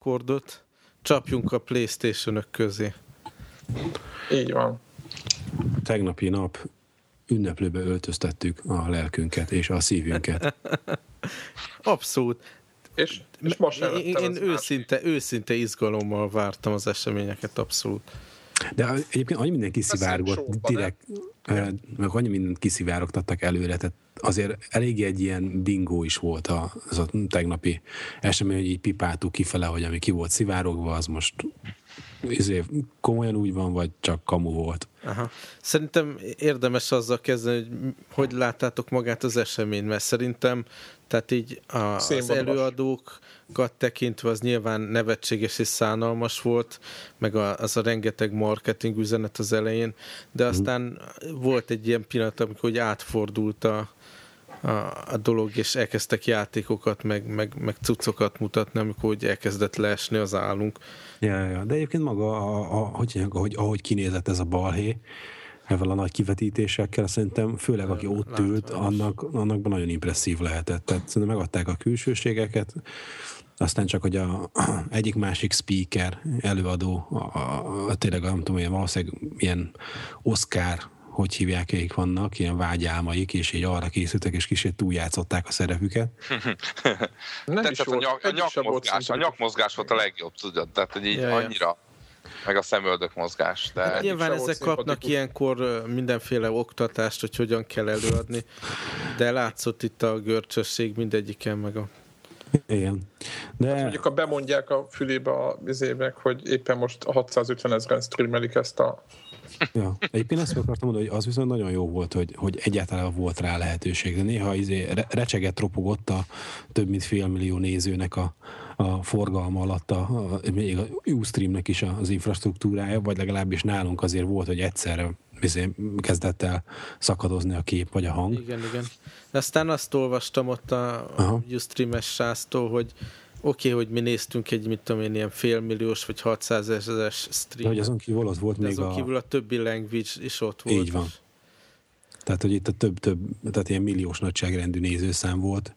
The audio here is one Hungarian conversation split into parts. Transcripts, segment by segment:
kordot, csapjunk a Playstation-ök közé. Így van. Tegnapi nap ünneplőbe öltöztettük a lelkünket és a szívünket. Abszolút. És, és most én, én őszinte, őszinte izgalommal vártam az eseményeket, abszolút. De egyébként annyi minden kiszivárgott, direkt, meg annyi mindent kiszivárogtattak előre, tehát azért elég egy ilyen bingó is volt a, az a tegnapi esemény, hogy így pipáltuk kifele, hogy ami ki volt szivárogva, az most izé, komolyan úgy van, vagy csak kamu volt. Aha. Szerintem érdemes azzal kezdeni, hogy hogy láttátok magát az eseményt, mert szerintem tehát így a, az előadókat tekintve az nyilván nevetséges és szánalmas volt, meg a, az a rengeteg marketing üzenet az elején, de mhm. aztán volt egy ilyen pillanat, amikor hogy átfordult a, a, a dolog, és elkezdtek játékokat, meg, meg, meg cuccokat mutatni, amikor hogy elkezdett leesni az állunk. Ja, ja, de egyébként maga, a, a, hogy, ahogy, ahogy kinézett ez a balhé, ezzel a nagy kivetítésekkel, szerintem főleg aki ott ült, annak, annak nagyon impresszív lehetett. Tehát szerintem megadták a külsőségeket, aztán csak, hogy a, a egyik másik speaker, előadó, a, a, a tényleg nem tudom, ilyen valószínűleg ilyen Oscar hogy hívják, akik vannak, ilyen vágyálmaik, és így arra készültek, és kicsit túljátszották a szerepüket. Nem is volt, a, nyak, a, nyakmozgás, a nyakmozgás volt a legjobb, tudod, tehát hogy így ja, annyira meg a szemöldök mozgás. De... Hát nyilván ezek kapnak ilyenkor mindenféle oktatást, hogy hogyan kell előadni, de látszott itt a görcsösség mindegyiken, meg a igen. De... Hát mondjuk, ha bemondják a fülébe a vizének, hogy éppen most 650 ezeren streamelik ezt a Ja. Egyébként ezt akartam mondani, hogy az viszont nagyon jó volt, hogy, hogy egyáltalán volt rá lehetőség. De néha izé recseget ropogott a több mint fél millió nézőnek a, a forgalma alatt, a, a, még a Ustreamnek is az infrastruktúrája, vagy legalábbis nálunk azért volt, hogy egyszerre izé, kezdett el szakadozni a kép vagy a hang. Igen, igen. De aztán azt olvastam ott a Ustream-es sásztól, hogy Oké, okay, hogy mi néztünk egy, mit tudom én, ilyen félmilliós vagy 600 ezeres stream. De hogy azon kívül ott volt még azon a... kívül a többi language is ott volt. Így van. Tehát, hogy itt a több-több, tehát ilyen milliós nagyságrendű nézőszám volt,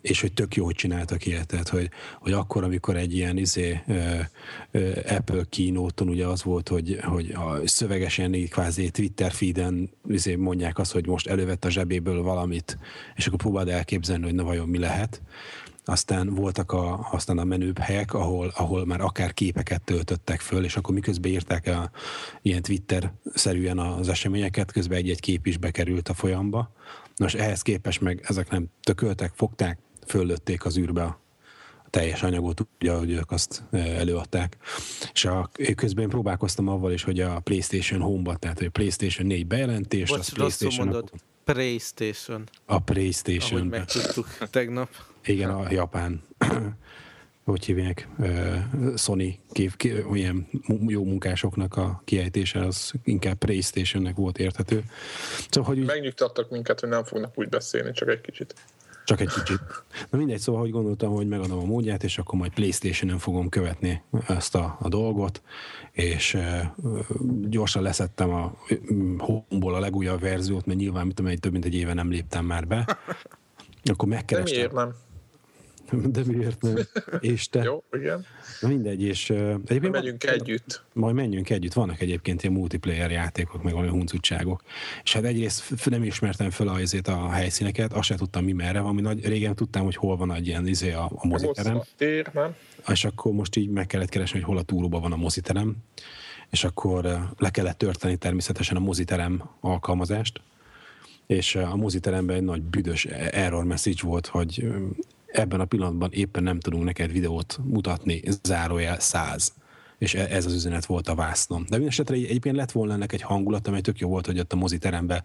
és hogy tök jó, hogy csináltak ilyet, tehát hogy, hogy akkor, amikor egy ilyen izé, Apple kínóton ugye az volt, hogy, hogy a szövegesen így kvázi Twitter feeden izé mondják azt, hogy most elővett a zsebéből valamit, és akkor próbáld elképzelni, hogy na vajon mi lehet, aztán voltak a, aztán a menőbb helyek, ahol, ahol már akár képeket töltöttek föl, és akkor miközben írták a, ilyen Twitter-szerűen az eseményeket, közben egy-egy kép is bekerült a folyamba. Nos, ehhez képest meg ezek nem tököltek, fogták, föllötték az űrbe a teljes anyagot, ugye, ahogy ők azt e, előadták. És a, közben próbálkoztam avval is, hogy a PlayStation Home-ba, tehát hogy a PlayStation 4 bejelentés, Bocs, az PlayStation... Mondod. PlayStation. A PlayStation. Ahogy megtudtuk tegnap. Igen, a japán hogy hívják, Sony kép, ilyen jó munkásoknak a kiejtése, az inkább PlayStation-nek volt érthető. Szóval, hogy Megnyugtattak minket, hogy nem fognak úgy beszélni, csak egy kicsit. Csak egy kicsit. Na mindegy, szóval, hogy gondoltam, hogy megadom a módját, és akkor majd Playstation-en fogom követni ezt a, a dolgot, és uh, gyorsan leszettem a home a legújabb verziót, mert nyilván, mit tudom, egy több mint egy éve nem léptem már be. Akkor megkerestem. De miért nem? De miért nem? És te? Jó, igen. Na mindegy, és uh, egyébként... Majd, együtt. Majd menjünk együtt. Vannak egyébként ilyen multiplayer játékok, meg olyan huncutságok. És hát egyrészt nem ismertem fel a, azért a helyszíneket, azt sem tudtam mi merre van, ami nagy, régen tudtam, hogy hol van egy ilyen izé a, a moziterem. Tér, nem? És akkor most így meg kellett keresni, hogy hol a túróban van a moziterem. És akkor le kellett törteni természetesen a moziterem alkalmazást és a moziteremben egy nagy büdös error message volt, hogy ebben a pillanatban éppen nem tudunk neked videót mutatni, zárójel 100 és e- ez az üzenet volt a vásznom. De esetre egyébként lett volna ennek egy hangulat, amely tök jó volt, hogy ott a moziteremben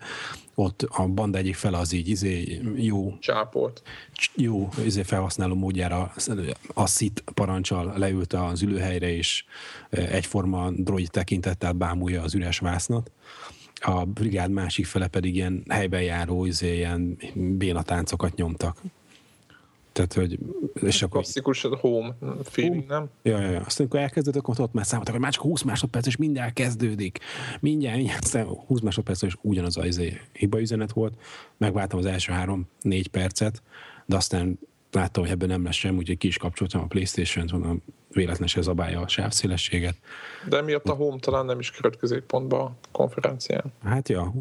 ott a banda egyik fele az így izé, jó csápolt. Jó izé felhasználó módjára a szit parancsal leült az ülőhelyre, és e, egyforma droid tekintettel bámulja az üres vásznat a brigád másik fele pedig ilyen helyben járó, izé, ilyen bénatáncokat nyomtak. Tehát, hogy... És akkor... Klasszikus a home feeling, nem? Ja, ja, ja. Aztán, amikor elkezdett, akkor ott már számoltak, hogy már csak 20 másodperc, és mindjárt kezdődik. Mindjárt, mindjárt. Aztán 20 másodperc, és ugyanaz a izé, hiba üzenet volt. Megváltam az első három-négy percet, de aztán láttam, hogy ebben nem lesz sem, úgyhogy ki is kapcsoltam a Playstation-t, mondom, véletlen se zabálja a sávszélességet. De miatt a Home talán nem is került középpontba a konferencián. Hát ja,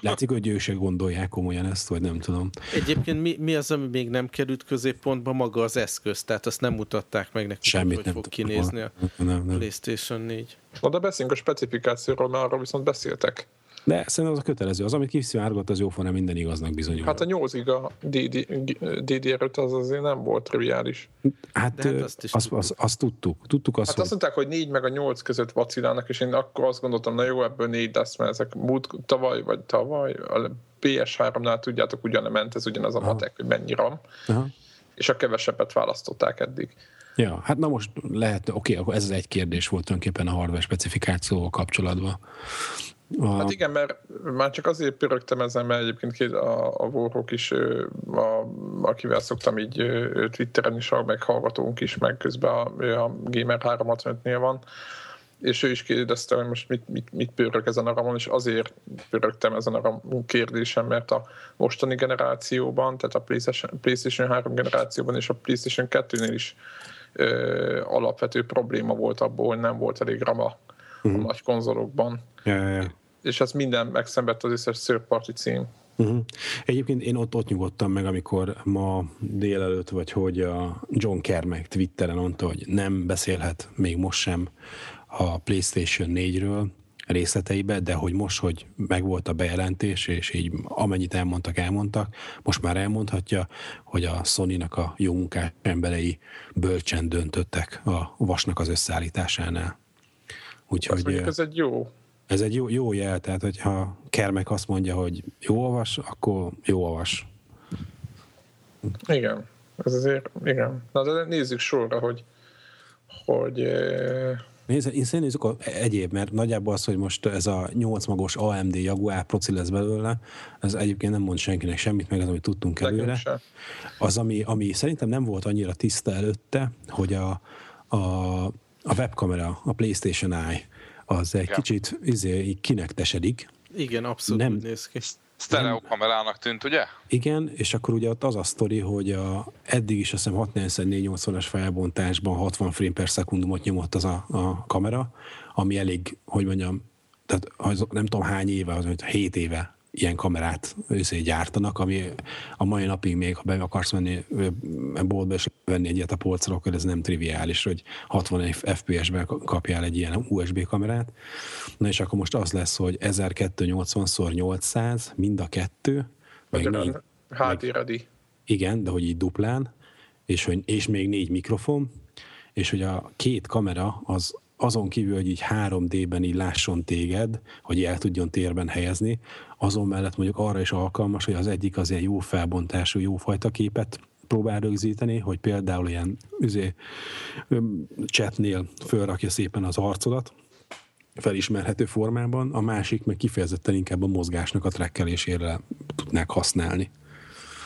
látszik, hogy ők se gondolják komolyan ezt, vagy nem tudom. Egyébként mi, mi az, ami még nem került középpontba? Maga az eszköz, tehát azt nem mutatták meg nekünk, Semmit hogy nem fog kinézni a nem, nem. PlayStation 4. Na de beszéljünk a specifikációról, mert arról viszont beszéltek. De szerintem az a kötelező. Az, amit kiszivárgott, az jóformán minden igaznak bizonyul. Hát a 8 giga DDR5 az azért nem volt triviális. Hát, hát azt, is azt, azt, azt, tudtuk. tudtuk azt, hát azt mondták, hogy 4 meg a 8 között vacilálnak, és én akkor azt gondoltam, na jó, ebből 4 lesz, mert ezek múlt tavaly vagy tavaly, a PS3-nál tudjátok, ugyan ment ez ugyanaz a matek, hogy mennyi RAM. Aha. És a kevesebbet választották eddig. Ja, hát na most lehet, oké, okay, akkor ez az egy kérdés volt tulajdonképpen a hardware specifikációval kapcsolatban. A... Hát igen, mert már csak azért pörögtem ezen, mert egyébként a, a Warhawk is, a, akivel szoktam így Twitteren is, meg hallgatónk is, meg közben a, a Gamer 365-nél van, és ő is kérdezte, hogy most mit, mit, mit pörög ezen a ramon, és azért pörögtem ezen a RAM kérdésem, mert a mostani generációban, tehát a PlayStation, PlayStation 3 generációban és a PlayStation 2-nél is ö, alapvető probléma volt abból, hogy nem volt elég rama uh-huh. a nagy konzolokban. Ja, ja, ja. És ez minden megszenvedt az összes third cím. Uh-huh. Egyébként én ott, ott nyugodtam meg, amikor ma délelőtt, vagy hogy a John Kermek Twitteren mondta, hogy nem beszélhet még most sem a PlayStation 4-ről részleteibe, de hogy most, hogy megvolt a bejelentés, és így amennyit elmondtak, elmondtak, most már elmondhatja, hogy a Sony-nak a jó munkás emberei bölcsen döntöttek a vasnak az összeállításánál. Úgyhogy, ez egy jó. Ez egy jó, jó jel, tehát hogyha Kermek azt mondja, hogy jó avas, akkor jó avas. Igen, ez azért, igen. Na de nézzük sorra, hogy, hogy Nézd, én nézzük a egyéb, mert nagyjából az, hogy most ez a 8 magos AMD Jaguar proci lesz belőle, ez egyébként nem mond senkinek semmit, meg az, amit tudtunk előre. Az, ami, ami szerintem nem volt annyira tiszta előtte, hogy a, a a webkamera, a PlayStation Eye, az egy ja. kicsit izé, kinektesedik. Igen, abszolút nem, néz ki. Stereo kamerának tűnt, ugye? Igen, és akkor ugye ott az a sztori, hogy a, eddig is azt hiszem 64 as felbontásban 60 frame per szekundumot nyomott az a, a kamera, ami elég, hogy mondjam, tehát az, nem tudom hány éve, az, hogy 7 éve ilyen kamerát össze gyártanak, ami a mai napig még, ha be akarsz menni boltba és venni egyet a polcra, akkor ez nem triviális, hogy 60 FPS-ben kapjál egy ilyen USB kamerát. Na és akkor most az lesz, hogy 1280x800 mind a kettő. Meg négy, HD. Igen, de hogy így duplán, és, hogy, és még négy mikrofon, és hogy a két kamera az azon kívül, hogy így 3D-ben így lásson téged, hogy el tudjon térben helyezni, azon mellett mondjuk arra is alkalmas, hogy az egyik az ilyen jó felbontású, jó fajta képet próbál rögzíteni, hogy például ilyen üzé, chatnél fölrakja szépen az arcodat, felismerhető formában, a másik meg kifejezetten inkább a mozgásnak a trekkelésére tudnák használni.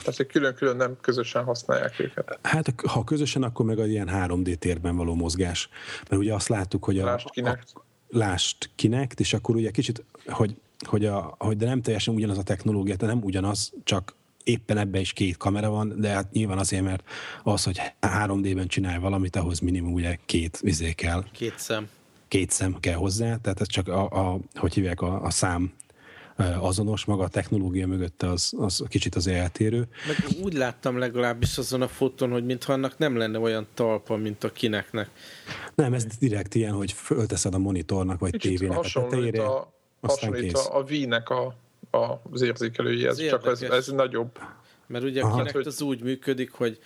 Tehát, külön-külön nem közösen használják őket. Hát, ha közösen, akkor meg a ilyen 3D térben való mozgás. Mert ugye azt láttuk, hogy a... Lást kinek. A, lást kinek, és akkor ugye kicsit, hogy, hogy, a, hogy de nem teljesen ugyanaz a technológia, de nem ugyanaz, csak éppen ebben is két kamera van, de hát nyilván azért, mert az, hogy 3D-ben csinálj valamit, ahhoz minimum ugye két vizé kell. Két szem. Két szem kell hozzá, tehát ez csak a, a hogy hívják, a, a szám azonos, maga a technológia mögötte az, az kicsit az eltérő. Meg úgy láttam legalábbis azon a fotón, hogy mintha annak nem lenne olyan talpa, mint a kineknek. Nem, ez direkt ilyen, hogy fölteszed a monitornak, vagy kicsit tévének a tetejére. A, hasonlít a, a V-nek a, a, az érzékelőjéhez, csak ez, ez nagyobb. Mert ugye a Kinect az úgy működik, hogy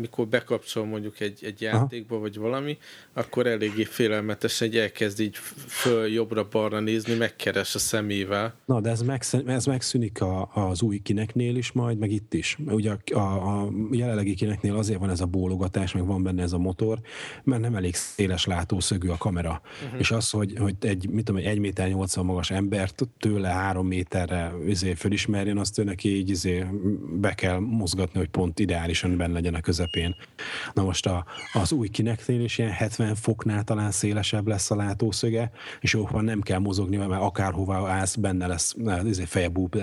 mikor bekapcsol mondjuk egy, egy játékba, vagy valami, akkor eléggé félelmetes, hogy elkezd így föl jobbra-balra nézni, megkeres a szemével. Na, de ez, megsz, ez megszűnik a, az új kineknél is majd, meg itt is. Ugye a, a, a jelenlegi kineknél azért van ez a bólogatás, meg van benne ez a motor, mert nem elég széles látószögű a kamera. Uh-huh. És az, hogy, hogy egy, mit tudom, egy 1 méter 80 magas embert tőle 3 méterre izé, fölismerjen, azt ő neki így izé, be kell mozgatni, hogy pont ideálisan benne legyen a közepén. Na most a, az új kineknél is ilyen 70 foknál talán szélesebb lesz a látószöge, és jóval nem kell mozogni, mert akárhova állsz, benne lesz ezért feje búb,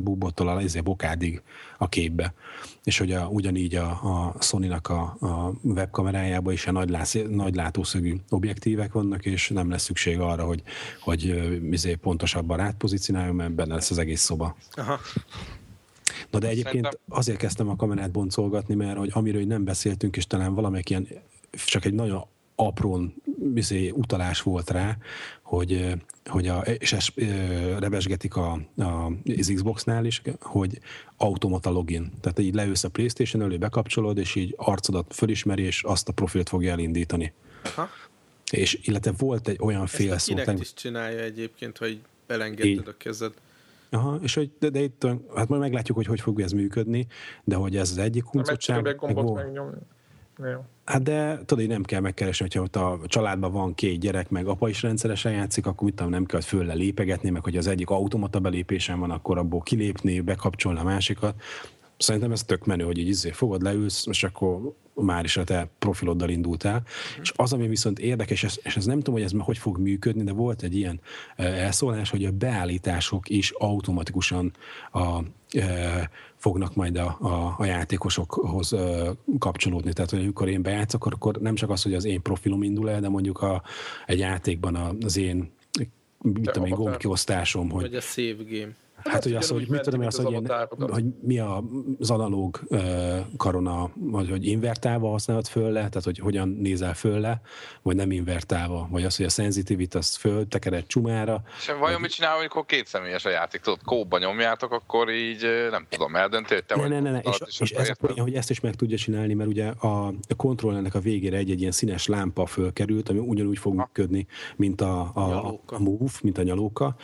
búbottól a ezért bokádig a képbe. És hogy a, ugyanígy a, a Sony-nak a, a webkamerájában is a nagy, lász, nagy látószögű objektívek vannak, és nem lesz szükség arra, hogy, hogy izé pontosabban átpozícionáljon, mert benne lesz az egész szoba. Aha. Na de egyébként azért kezdtem a kamerát boncolgatni, mert hogy amiről nem beszéltünk, és talán valamelyik ilyen, csak egy nagyon aprón izé, utalás volt rá, hogy, hogy a, és ezt rebesgetik a, a, az Xbox-nál is, hogy automata login. Tehát így leülsz a Playstation elő, bekapcsolod, és így arcodat fölismeri, és azt a profilt fogja elindítani. Aha. És illetve volt egy olyan fél szó. Ezt is csinálja egyébként, hogy belengedted a kezed. Aha, és hogy, de, de itt, hát majd meglátjuk, hogy hogy fog ez működni, de hogy ez az egyik huncottság. Meg gombot megnyomni. Jó. Hát de tudod, nem kell megkeresni, hogyha ott a családban van két gyerek, meg apa is rendszeresen játszik, akkor mit tudom, nem kell fölle lépegetni, meg hogy az egyik automata belépésen van, akkor abból kilépni, bekapcsolni a másikat. Szerintem ez tök menő, hogy így izé fogod, leülsz, és akkor már is a te profiloddal indultál. Mm. És az, ami viszont érdekes, és, és ez nem tudom, hogy ez hogy fog működni, de volt egy ilyen elszólás, hogy a beállítások is automatikusan a, e, fognak majd a, a, a játékosokhoz e, kapcsolódni. Tehát, hogy amikor én bejátszok, akkor nem csak az, hogy az én profilom indul el, de mondjuk a, egy játékban az én mit tudom én, gombkiosztásom, hogy... Vagy a save game. Hát, hogy az, hogy mit tudom, az, hogy, ilyen, hogy mi az analóg karona, vagy hogy invertálva használod föl le, tehát hogy hogyan nézel föl le, vagy nem invertálva, vagy az, hogy a sensitivit azt föl tekered csumára. És vajon vagy... mit csinál, amikor két személyes a játék? Tudod, kóba nyomjátok, akkor így nem tudom, eldönti, hogy te ne, ne, ne, ne. És, és, és ez olyan, hogy ezt is meg tudja csinálni, mert ugye a, a kontrollernek a végére egy-egy ilyen színes lámpa fölkerült, ami ugyanúgy fog működni, mint a, a, a Move, mint a nyalóka.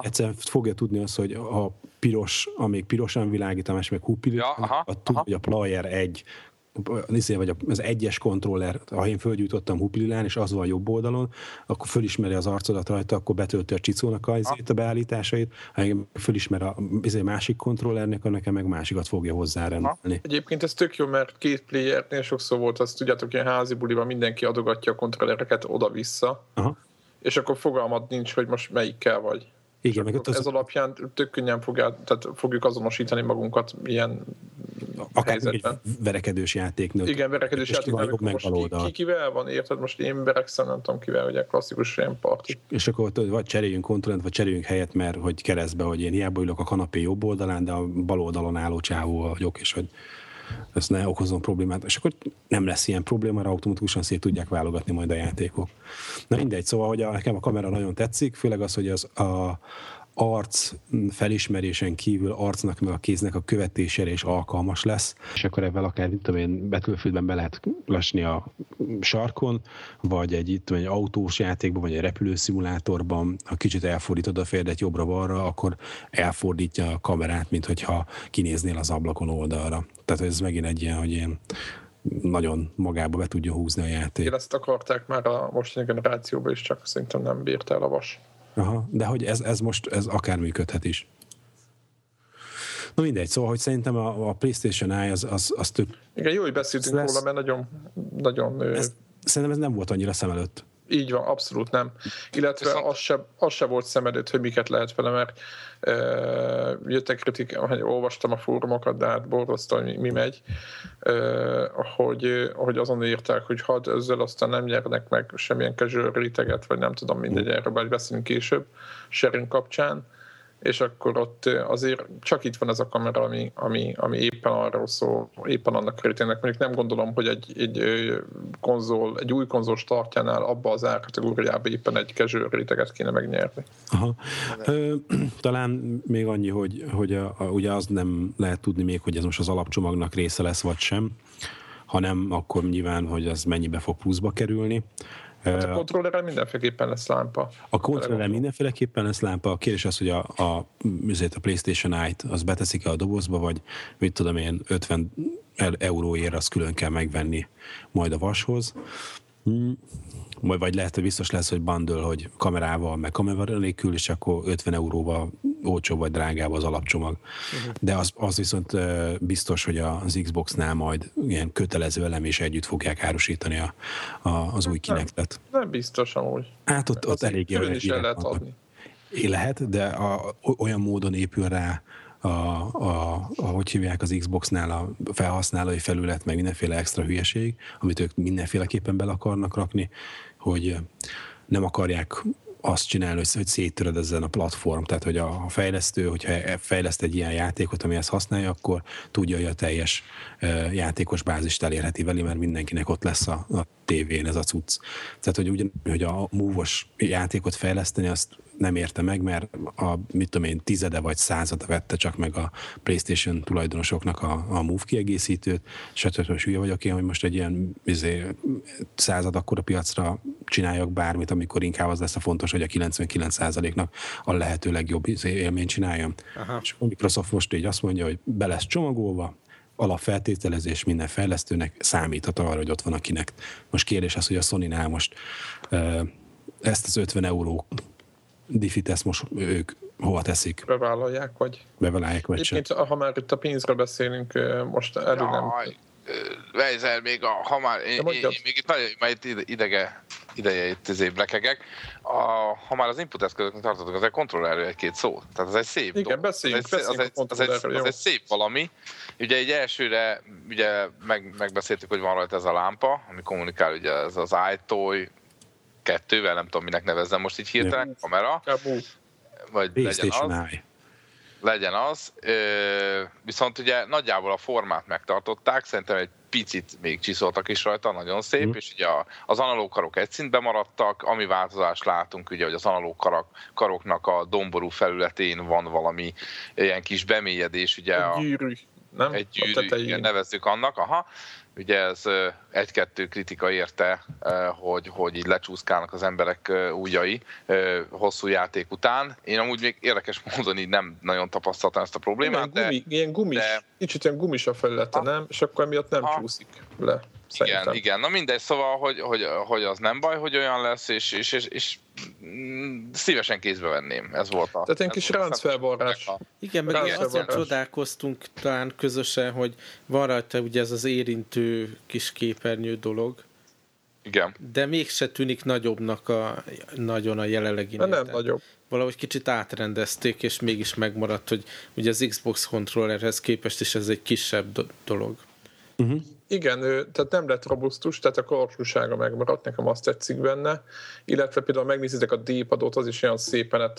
Egyszerűen fogja tudni azt, hogy a piros, amíg pirosan világít, a másik meg húpiros, ja, a, a, hogy a player egy nézzél, vagy az egyes kontroller, ha én fölgyújtottam hupililán, és az van a jobb oldalon, akkor fölismeri az arcodat rajta, akkor betölti a csicónak a, a beállításait, ha fölismer a azért másik kontrollernek, akkor nekem meg másikat fogja hozzárendelni. Egyébként ez tök jó, mert két playernél sokszor volt, azt tudjátok, ilyen házi buliban mindenki adogatja a kontrollereket oda-vissza, Aha. és akkor fogalmad nincs, hogy most melyikkel vagy. Igen, meg az... Ez alapján tök könnyen fogja, tehát fogjuk azonosítani magunkat ilyen Akár helyzetben. egy verekedős játéknál. Igen, verekedős játéknál. Most ki, ki, kivel van, érted? Most én verekszem, nem tudom kivel, ugye klasszikus ilyen parti. És akkor vagy cseréljünk kontrollent, vagy cseréljünk helyet, mert hogy keresztbe, hogy én hiába ülök a kanapé jobb oldalán, de a bal oldalon álló csávó vagyok, és hogy ez ne okozom problémát, és akkor nem lesz ilyen probléma, mert automatikusan szét tudják válogatni majd a játékok. Na mindegy, szóval, hogy a, nekem a kamera nagyon tetszik, főleg az, hogy az a, arc felismerésen kívül arcnak meg a kéznek a követésére is alkalmas lesz. És akkor ebben akár, mint tudom én, Battlefieldben be lehet lasni a sarkon, vagy egy, itt egy autós játékban, vagy egy repülőszimulátorban, ha kicsit elfordítod a férdet jobbra-balra, akkor elfordítja a kamerát, mint hogyha kinéznél az ablakon oldalra. Tehát ez megint egy ilyen, hogy ilyen nagyon magába be tudja húzni a játék. Igen, ezt akarták már a mostani generációban is, csak szerintem nem bírt el a vas. Aha, de hogy ez, ez most ez akár működhet is. Na mindegy, szóval, hogy szerintem a, a PlayStation Eye az, az, az tök... Igen, jó, hogy beszéltünk lesz... róla, mert nagyon... nagyon ez, szerintem ez nem volt annyira szem előtt. Így van, abszolút nem. Illetve Viszont... az, se, az se volt szem előtt, hogy miket lehet vele, mert e, jöttek kritik, hogy olvastam a fórumokat, de hát borzasztó, hogy mi, mi megy, e, hogy, hogy azon írták, hogy had ezzel aztán nem nyernek meg semmilyen casual réteget, vagy nem tudom, mindegy, erről majd beszélünk később, sharing kapcsán és akkor ott azért csak itt van ez a kamera, ami, ami, ami éppen arról szól, éppen annak körítének. Mondjuk nem gondolom, hogy egy, egy konzol, egy új konzol startjánál abba az árkategóriába éppen egy casual réteget kéne megnyerni. Aha. Ö, talán még annyi, hogy, hogy a, a, ugye az nem lehet tudni még, hogy ez most az alapcsomagnak része lesz, vagy sem, hanem akkor nyilván, hogy az mennyibe fog pluszba kerülni. Hát a kontrollerrel mindenféleképpen lesz lámpa. A kontrollerrel mindenféleképpen lesz lámpa. A kérdés az, hogy a, a, a PlayStation Eye-t az beteszik-e a dobozba, vagy mit tudom én, 50 euróért azt külön kell megvenni majd a vashoz. Hmm. Majd vagy lehet, hogy biztos lesz, hogy bundle, hogy kamerával, meg kamerával nélkül, és akkor 50 euróval olcsóbb vagy drágább az alapcsomag. Uh-huh. De az, az viszont biztos, hogy az Xbox-nál majd ilyen kötelező elem is együtt fogják árusítani a, a, az új kinektet. Nem, nem biztos amúgy. Hát ott, ott eléggé is el lehet adni. Lehet, de a, olyan módon épül rá a, a, a, hogy hívják az Xbox-nál a felhasználói felület, meg mindenféle extra hülyeség, amit ők mindenféleképpen bele akarnak rakni, hogy nem akarják azt csinálni, hogy, hogy széttöröd ezen a platform, tehát hogy a fejlesztő, hogyha fejleszt egy ilyen játékot, ami ezt használja, akkor tudja, hogy a teljes játékos bázist elérheti vele, mert mindenkinek ott lesz a, a tévén ez a cucc. Tehát, hogy ugyan, hogy a múvos játékot fejleszteni, azt nem érte meg, mert a, mit tudom én, tizede vagy százada vette csak meg a PlayStation tulajdonosoknak a, a Move kiegészítőt, és hát most hülye vagyok én, hogy most egy ilyen izé, század akkor a piacra csináljak bármit, amikor inkább az lesz a fontos, hogy a 99%-nak a lehető legjobb izé, élményt csináljam. Aha. És a Microsoft most így azt mondja, hogy be lesz csomagolva, alapfeltételezés minden fejlesztőnek számíthat arra, hogy ott van akinek. Most kérdés az, hogy a Sony-nál most ezt az 50 euró diffit ezt most ők hova teszik? Bevállalják, vagy? Bevállalják, vagy Egyébként, sem. ha már itt a pénzről beszélünk, most elő nem... Weiser, még a, ha már, én, én, én, még itt nagyon, már itt idege, ideje itt az évlekegek, a, ha már az input eszközöknek tartottuk, az egy kontrollerről egy-két szó. Tehát az egy szép Igen, beszéljünk, az, egy, az, egy, az, egy, az egy szép valami. Ugye egy elsőre ugye meg, megbeszéltük, hogy van rajta ez a lámpa, ami kommunikál ugye ez az iToy, kettővel, nem tudom, minek nevezzem most így hirtelen, ja. kamera. Vagy legyen az. Legyen az. viszont ugye nagyjából a formát megtartották, szerintem egy picit még csiszoltak is rajta, nagyon szép, mm. és ugye az analóg karok egy szintben maradtak, ami változást látunk, ugye, hogy az analóg karok, karoknak a domború felületén van valami ilyen kis bemélyedés, ugye. Egy gyűrű, nem? Egy gyűrű, igen, nevezzük annak, aha. Ugye ez egy-kettő kritika érte, hogy, hogy így lecsúszkálnak az emberek újai hosszú játék után. Én amúgy még érdekes módon így nem nagyon tapasztaltam ezt a problémát. Igen, gumi, de, ilyen gumis, de, kicsit ilyen gumis a felülete, ha, nem? És akkor emiatt nem ha, csúszik le. Szerintem. Igen, igen. Na mindegy, szóval, hogy, hogy, hogy az nem baj, hogy olyan lesz, és, és, és, és szívesen kézbe venném. Ez volt a... Tehát egy kis ráncfelvarrás. Igen, meg igen, azért csodálkoztunk talán közösen, hogy van rajta ugye ez az érintő kis képernyő dolog. Igen. De mégse tűnik nagyobbnak a, nagyon a jelenlegi Nem nagyobb. Valahogy kicsit átrendezték, és mégis megmaradt, hogy ugye az Xbox controllerhez képest is ez egy kisebb do- dolog. Uh-huh. Igen, tehát nem lett robusztus, tehát a karcsúsága megmaradt, nekem azt tetszik benne, illetve például megnézitek a D-padot, az is olyan szépen,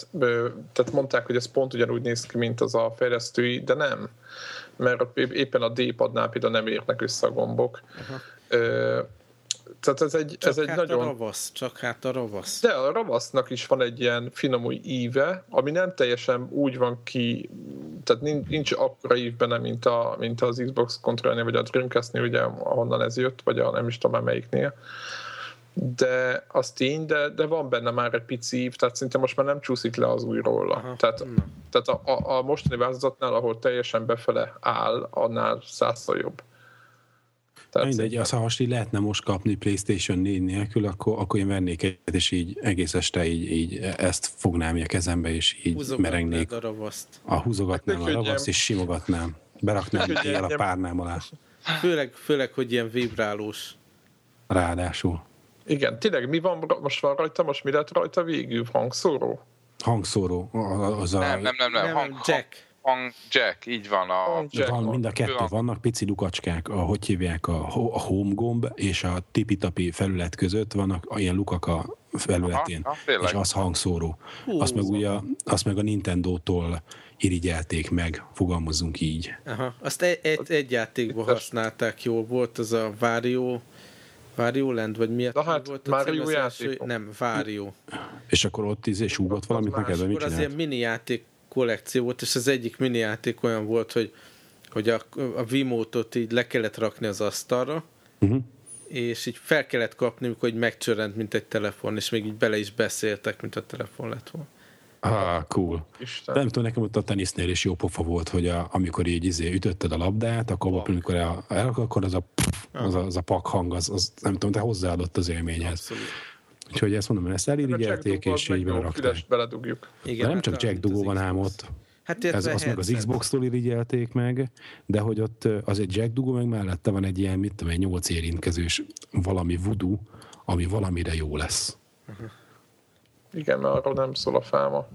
tehát mondták, hogy ez pont ugyanúgy néz ki, mint az a fejlesztői, de nem, mert éppen a D-padnál például nem érnek össze a gombok. Uh-huh tehát ez egy, csak ez egy hát nagyon... a ravasz, csak hát a ravasz. De a ravasznak is van egy ilyen finom új íve, ami nem teljesen úgy van ki, tehát nincs, nincs akkora ívben, mint, a, mint az Xbox controller vagy a Dreamcast-nél, ugye, ahonnan ez jött, vagy a nem is tudom már melyiknél. De az tény, de, de van benne már egy pici ív, tehát szinte most már nem csúszik le az új róla. Aha. Tehát, tehát a, a, a mostani változatnál, ahol teljesen befele áll, annál százszor jobb. Tehát Mindegy, az, ha így lehetne most kapni PlayStation 4 nélkül, akkor, akkor én vennék egyet, és így egész este így, így ezt fognám a kezembe, és így Húzogatnád merengnék. a ravaszt. A húzogatnám a ravaszt, és simogatnám. Beraknám él a párnám alá. Főleg, főleg, hogy ilyen vibrálós. Ráadásul. Igen, tényleg mi van, most van rajta, most mi lett rajta végül? Hangszóró? Hangszóró. Az a... Nem, nem, nem, nem. nem hang, Jack. Hang Jack, így van. A, Jack, van mind a kettő, van. vannak pici lukacskák, a, hogy hívják, a, a home gomb és a tipi-tapi felület között vannak ilyen lukak a felületén, aha, aha, és az hangszóró. Hú, azt meg, ugye, azt meg a Nintendo-tól irigyelték meg, fogalmazunk így. Aha. Azt egy, egy, egy játékban használták jól, volt az a Vario Vario Land, vagy miért Na hát, volt a Mario játék? Nem, Vario. És akkor ott izé súgott valamit neked, vagy mit csinált? az ilyen mini játék kollekció volt, és az egyik mini játék olyan volt, hogy, hogy a, a Wiimote-ot így le kellett rakni az asztalra, uh-huh. és így fel kellett kapni, hogy megcsörrent, mint egy telefon, és még így bele is beszéltek, mint a telefon lett volna. Ah, cool. Isten. Nem tudom, nekem ott a tenisznél is jó pofa volt, hogy a, amikor így izé ütötted a labdát, akkor oh. amikor el, el, akkor az a, az a, az a pak hang, az, az, nem tudom, te hozzáadott az élményhez. Abszolút. Úgyhogy ezt mondom, ezt elirigyelték, és így berakták. beledugjuk. Igen, de nem hát csak Jack Dugó van ám ott. Hát ez, azt meg az Xbox-tól irigyelték meg, de hogy ott az egy Jack Dugó, meg mellette van egy ilyen, mit tudom, egy nyolc érintkezős valami voodoo, ami valamire jó lesz. Uh-huh. Igen, mert arról nem szól a fáma.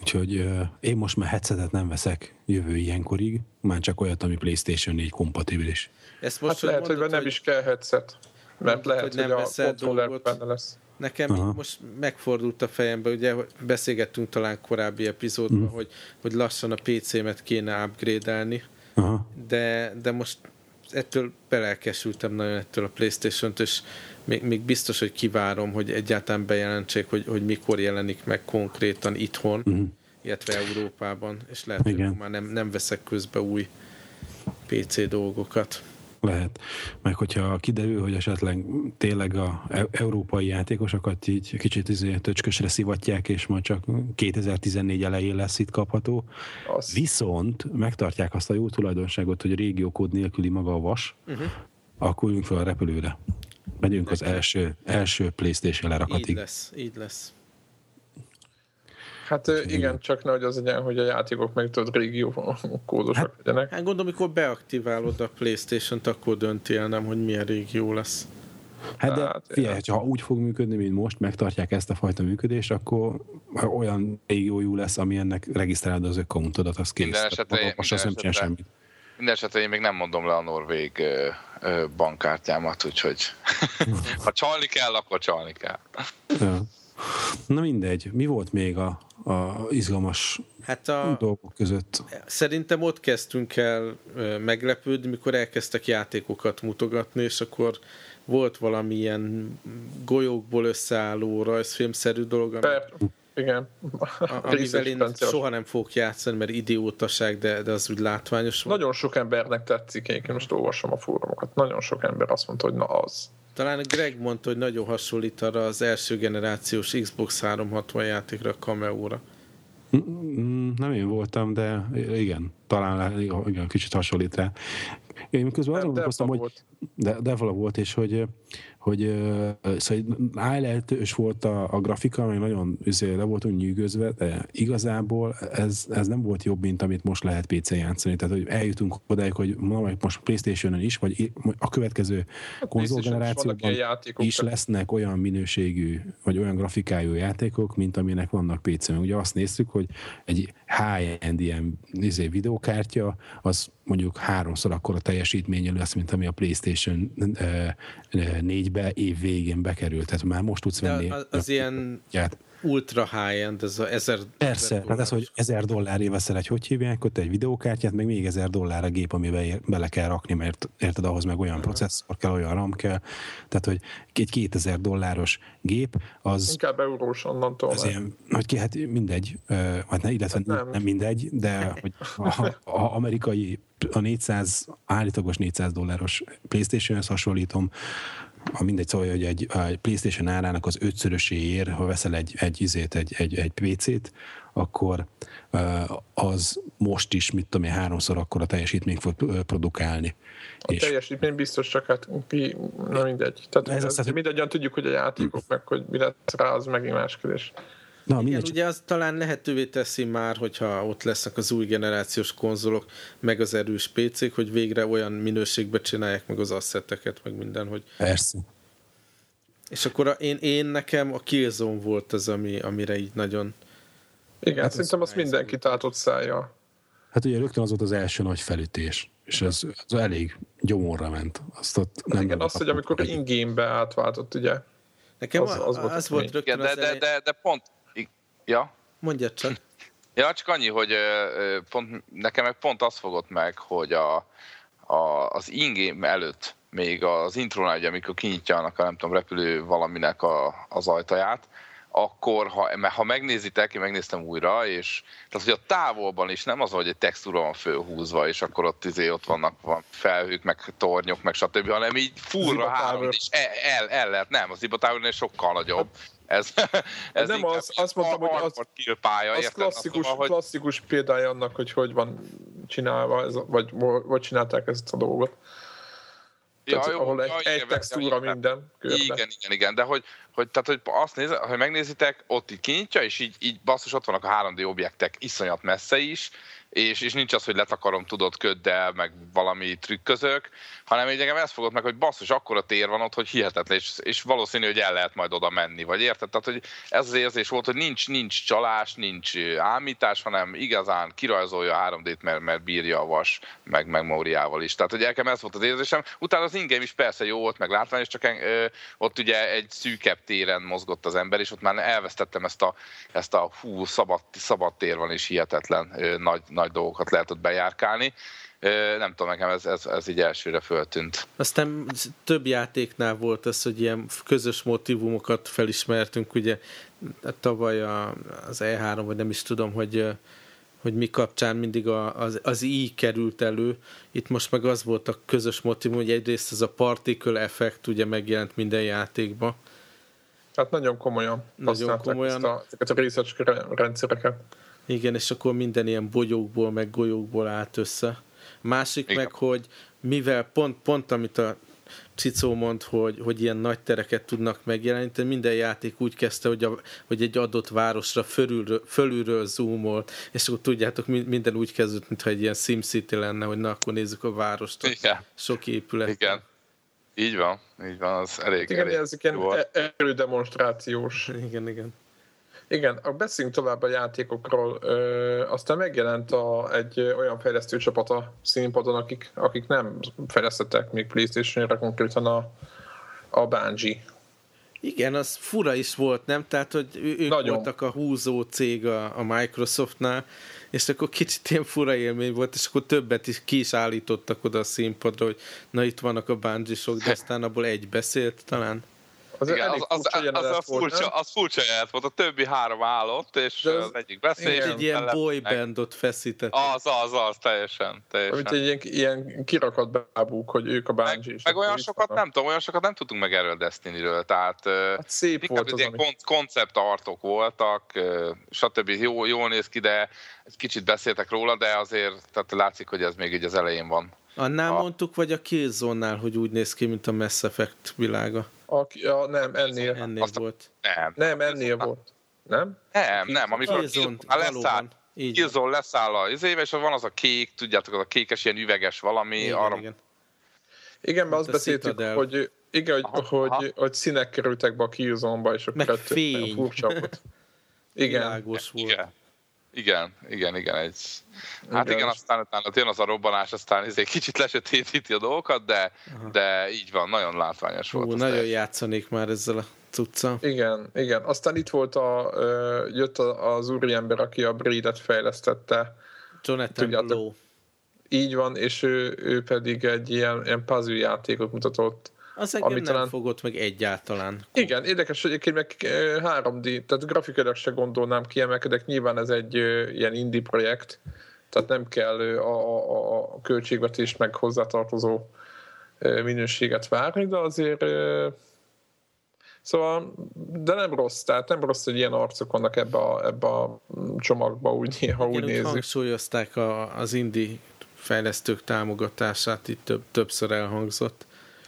Úgyhogy uh, én most már headsetet nem veszek jövő ilyenkorig, már csak olyat, ami PlayStation 4 kompatibilis. Ezt most hát lehet, mondod, hogy nem is kell headset, mert lehet, hogy, nem hogy a kontroller benne lesz. Nekem Aha. most megfordult a fejembe, ugye beszélgettünk talán korábbi epizódban, uh-huh. hogy, hogy lassan a PC-met kéne upgrade-elni, Aha. De, de most ettől belelkesültem nagyon ettől a Playstation-t, és még, még biztos, hogy kivárom, hogy egyáltalán bejelentsék, hogy, hogy mikor jelenik meg konkrétan itthon, uh-huh. illetve Európában, és lehet, Igen. hogy már nem, nem veszek közbe új PC dolgokat. Lehet. Meg hogyha kiderül, hogy esetleg tényleg a e- európai játékosokat így kicsit izé töcskösre szivatják, és majd csak 2014 elején lesz itt kapható. Az. Viszont megtartják azt a jó tulajdonságot, hogy régiókód nélküli maga a vas, uh-huh. akkor üljünk fel a repülőre. Megyünk az első, első PlayStation lerakatig. Így lesz, így lesz. Hát igen, csak nehogy az legyen, hogy a játékok meg tudod régió kódosak hát, legyenek. Hát gondolom, amikor beaktiválod a Playstation-t, akkor dönti el nem, hogy milyen régió lesz. Hát de hát, figyelj, ha úgy fog működni, mint most, megtartják ezt a fajta működést, akkor olyan régiójú lesz, ami ennek regisztrálod az ökkauntodat, az kész. Minden esetre, most minden esetre, semmit. Minden esetre én még nem mondom le a norvég bankkártyámat, úgyhogy ha csalni kell, akkor csalni kell. Ja. Na mindegy, mi volt még a, a izgalmas hát a, dolgok között? Szerintem ott kezdtünk el meglepődni, mikor elkezdtek játékokat mutogatni, és akkor volt valamilyen golyókból összeálló rajzfilmszerű dolog, ami, per, igen. amivel én soha nem fogok játszani, mert idiótaság, de, de az úgy látványos volt. Nagyon sok embernek tetszik, én most olvasom a fórumokat, nagyon sok ember azt mondta, hogy na az. Talán Greg mondta, hogy nagyon hasonlít arra az első generációs Xbox 360 játékra, a Cameo-ra. Mm, nem én voltam, de igen, talán igen, kicsit hasonlít rá. Én közben azon gondolkoztam, hogy de, Devla volt, és hogy hogy szóval highlight volt a, a grafika, meg nagyon üzé, le voltunk nyűgözve, de igazából ez, ez nem volt jobb, mint amit most lehet PC játszani. Tehát, hogy eljutunk odáig, hogy most Playstation-on is, vagy a következő a konzolgenerációban is lesznek olyan minőségű, vagy olyan grafikájú játékok, mint aminek vannak PC-n. Ugye azt néztük, hogy egy high-end ilyen izé, videókártya, az mondjuk háromszor akkor a teljesítményű lesz, mint ami a PlayStation 4-be év végén bekerült. Tehát már most tudsz venni. az, az ilyen ját. ultra high-end, ez a ezer Persze, ezer hát ez, hogy ezer dollárért veszel egy, hogy hívják, ott egy videókártyát, meg még ezer dollár a gép, amivel bele kell rakni, mert érted, ahhoz meg olyan uh-huh. processzor kell, olyan RAM kell. Tehát, hogy egy 2000 dolláros gép, az... Inkább eurós onnantól. Az ilyen, hogy ki, hát mindegy, hát ne, illetve hát nem. nem mindegy, de hogy a, a amerikai a 400, állítagos 400 dolláros Playstation-hez hasonlítom, ha mindegy szóval, hogy egy, egy PlayStation árának az ötszöröséért, ha veszel egy, egy, izét, egy, egy, egy PC-t, akkor az most is, mit tudom én, háromszor akkor a teljesítményt fog produkálni. A és teljesítmény biztos, csak hát ki, na mindegy. Tehát ez, ez, ez mindegyen tudjuk, hogy a játékok meg, hogy mi lesz rá, az megint más kérdés. Na, Igen, ugye az talán lehetővé teszi már, hogyha ott lesznek az új generációs konzolok, meg az erős PC-k, hogy végre olyan minőségbe csinálják meg az asszeteket, meg minden, hogy... Persze. És akkor a, én, én nekem a Killzone volt az, ami, amire így nagyon... Igen, hát szerintem azt mindenki tátott szája. Hát ugye rögtön az volt az első nagy felütés, és ez, ez elég gyomorra ment. Azt ott hát nem igen, azt, hogy amikor in-game-be átváltott, ugye? Nekem az, az, volt, az volt rögtön igen, de, de, de, de pont, Ja? Mondja csak. Ja, csak annyi, hogy pont, nekem meg pont az fogott meg, hogy a, a, az ingame előtt, még az intrónál, ugye, amikor kinyitja annak a nem tudom, repülő valaminek a, az ajtaját, akkor ha, ha megnézitek, én megnéztem újra, és tehát, hogy a távolban is nem az, hogy egy textúra van fölhúzva, és akkor ott, izé, ott vannak van felhők, meg tornyok, meg stb., hanem így furra három is el, el, el, lehet, nem, az Iba sokkal nagyobb. Ez, ez nem az, azt mondtam, hogy az, pálya, az klasszikus, szóval, hogy... klasszikus példája annak, hogy hogy van csinálva, ez, vagy, vagy csinálták ezt a dolgot. Ja, tehát, jó, ahol egy, ja, egy textúra ja, minden. Körbe. Igen, igen, igen, de hogy, hogy, tehát, hogy azt néz, hogy megnézitek, ott így kinyitja, és így, így basszus, ott vannak a 3D objektek iszonyat messze is, és, és nincs az, hogy letakarom tudod köddel, meg valami trükközök, hanem így engem ezt fogott meg, hogy basszus, akkora tér van ott, hogy hihetetlen, és, és valószínű, hogy el lehet majd oda menni, vagy érted? Tehát, hogy ez az érzés volt, hogy nincs, nincs csalás, nincs ámítás, hanem igazán kirajzolja a 3D-t, mert, mert bírja a vas, meg, meg Móriával is. Tehát, hogy nekem ez volt az érzésem. Utána az ingame is persze jó volt, meg látványos, csak en, ö, ott ugye egy szűkebb téren mozgott az ember, és ott már elvesztettem ezt a, ezt a hú, szabad, szabad tér van, és hihetetlen ö, nagy, nagy dolgokat lehetett bejárkálni nem tudom, nekem ez, ez, ez így elsőre föltűnt. Aztán több játéknál volt az, hogy ilyen közös motivumokat felismertünk, ugye tavaly a, az E3, vagy nem is tudom, hogy hogy mi kapcsán mindig a, az, az I került elő. Itt most meg az volt a közös motivum, hogy egyrészt ez a particle effekt ugye megjelent minden játékban. Hát nagyon komolyan nagyon komolyan. Ezt a, ezeket a research rendszereket. Igen, és akkor minden ilyen bogyókból, meg golyókból állt össze. Másik Igen. meg, hogy mivel pont, pont amit a Cicó mond, hogy, hogy ilyen nagy tereket tudnak megjeleníteni, minden játék úgy kezdte, hogy, a, hogy egy adott városra fölülről, fölülről zoomol, és akkor tudjátok, minden úgy kezdődött, mintha egy ilyen SimCity lenne, hogy na, akkor nézzük a várost. Igen. Sok épület. Igen. Így van, így van, az elég, igen, elég ez ilyen erődemonstrációs. Igen, igen. Igen, beszéljünk tovább a játékokról. Ö, aztán megjelent a, egy olyan fejlesztő csapat a színpadon, akik, akik nem fejlesztettek még Playstation-re, konkrétan a, a Bungie. Igen, az fura is volt, nem? Tehát, hogy ők Nagyon. voltak a húzó cég a, a Microsoftnál, és akkor kicsit ilyen fura élmény volt, és akkor többet is ki is állítottak oda a színpadra, hogy na itt vannak a Bungie-sok, de aztán abból egy beszélt talán. Az, Igen, az, az, az, az, az, furcsa, az furcsa jelent volt, a többi három állott, és az, az egyik beszélt. Egy ilyen boybandot feszített. Az, az, az, teljesen. teljesen. Amit egy ilyen, ilyen kirakat bábúk, hogy ők a Bungie. Meg, meg olyan sokat nem tudom, olyan sokat nem tudtunk meg erről Destiny-ről, tehát hát szép volt az, ilyen ami... konceptartok voltak, stb. Jó, jól néz ki, de egy kicsit beszéltek róla, de azért tehát látszik, hogy ez még így az elején van. Annál a... mondtuk, vagy a Killzone-nál, hogy úgy néz ki, mint a Mass Effect világa? A, a, nem, ennél. Ennél Azt volt. Nem. Nem, ennél volt. Nem? Nem, nem. Amikor Killzone, a leszáll, Killzone leszáll a izébe, és van az a kék, tudjátok, az a kékes, ilyen üveges valami. Igen, arra... igen. Igen, mert azt beszéltük, hogy igen, hogy, aha, hogy, aha. hogy színek kerültek be a Killzone-ba, és akkor Meg fény. furcsa volt. Igen. Világos volt. Igen. Igen, igen, igen. Egy... Hát igen, aztán utána jön az a robbanás, aztán ez egy kicsit lesötétíti a dolgokat, de, de így van, nagyon látványos Hú, volt. Nagyon teljesen. játszanék már ezzel a cucca. Igen, igen. Aztán itt volt a, jött az úriember, aki a Breed-et fejlesztette. Jonathan Tudjátok, Blow. Így van, és ő, ő pedig egy ilyen, ilyen puzzle játékot mutatott az engem nem talán... fogott meg egyáltalán. Igen, érdekes, hogy egyébként meg 3D, tehát grafikailag se gondolnám kiemelkedek, nyilván ez egy ilyen indie projekt, tehát nem kell a, a, a költségvetést meg hozzátartozó minőséget várni, de azért Szóval, de nem rossz, tehát nem rossz, hogy ilyen arcok vannak ebbe a, ebbe a csomagba, úgy néha úgy nézzük. hangsúlyozták a, az indie fejlesztők támogatását, itt több, többször elhangzott.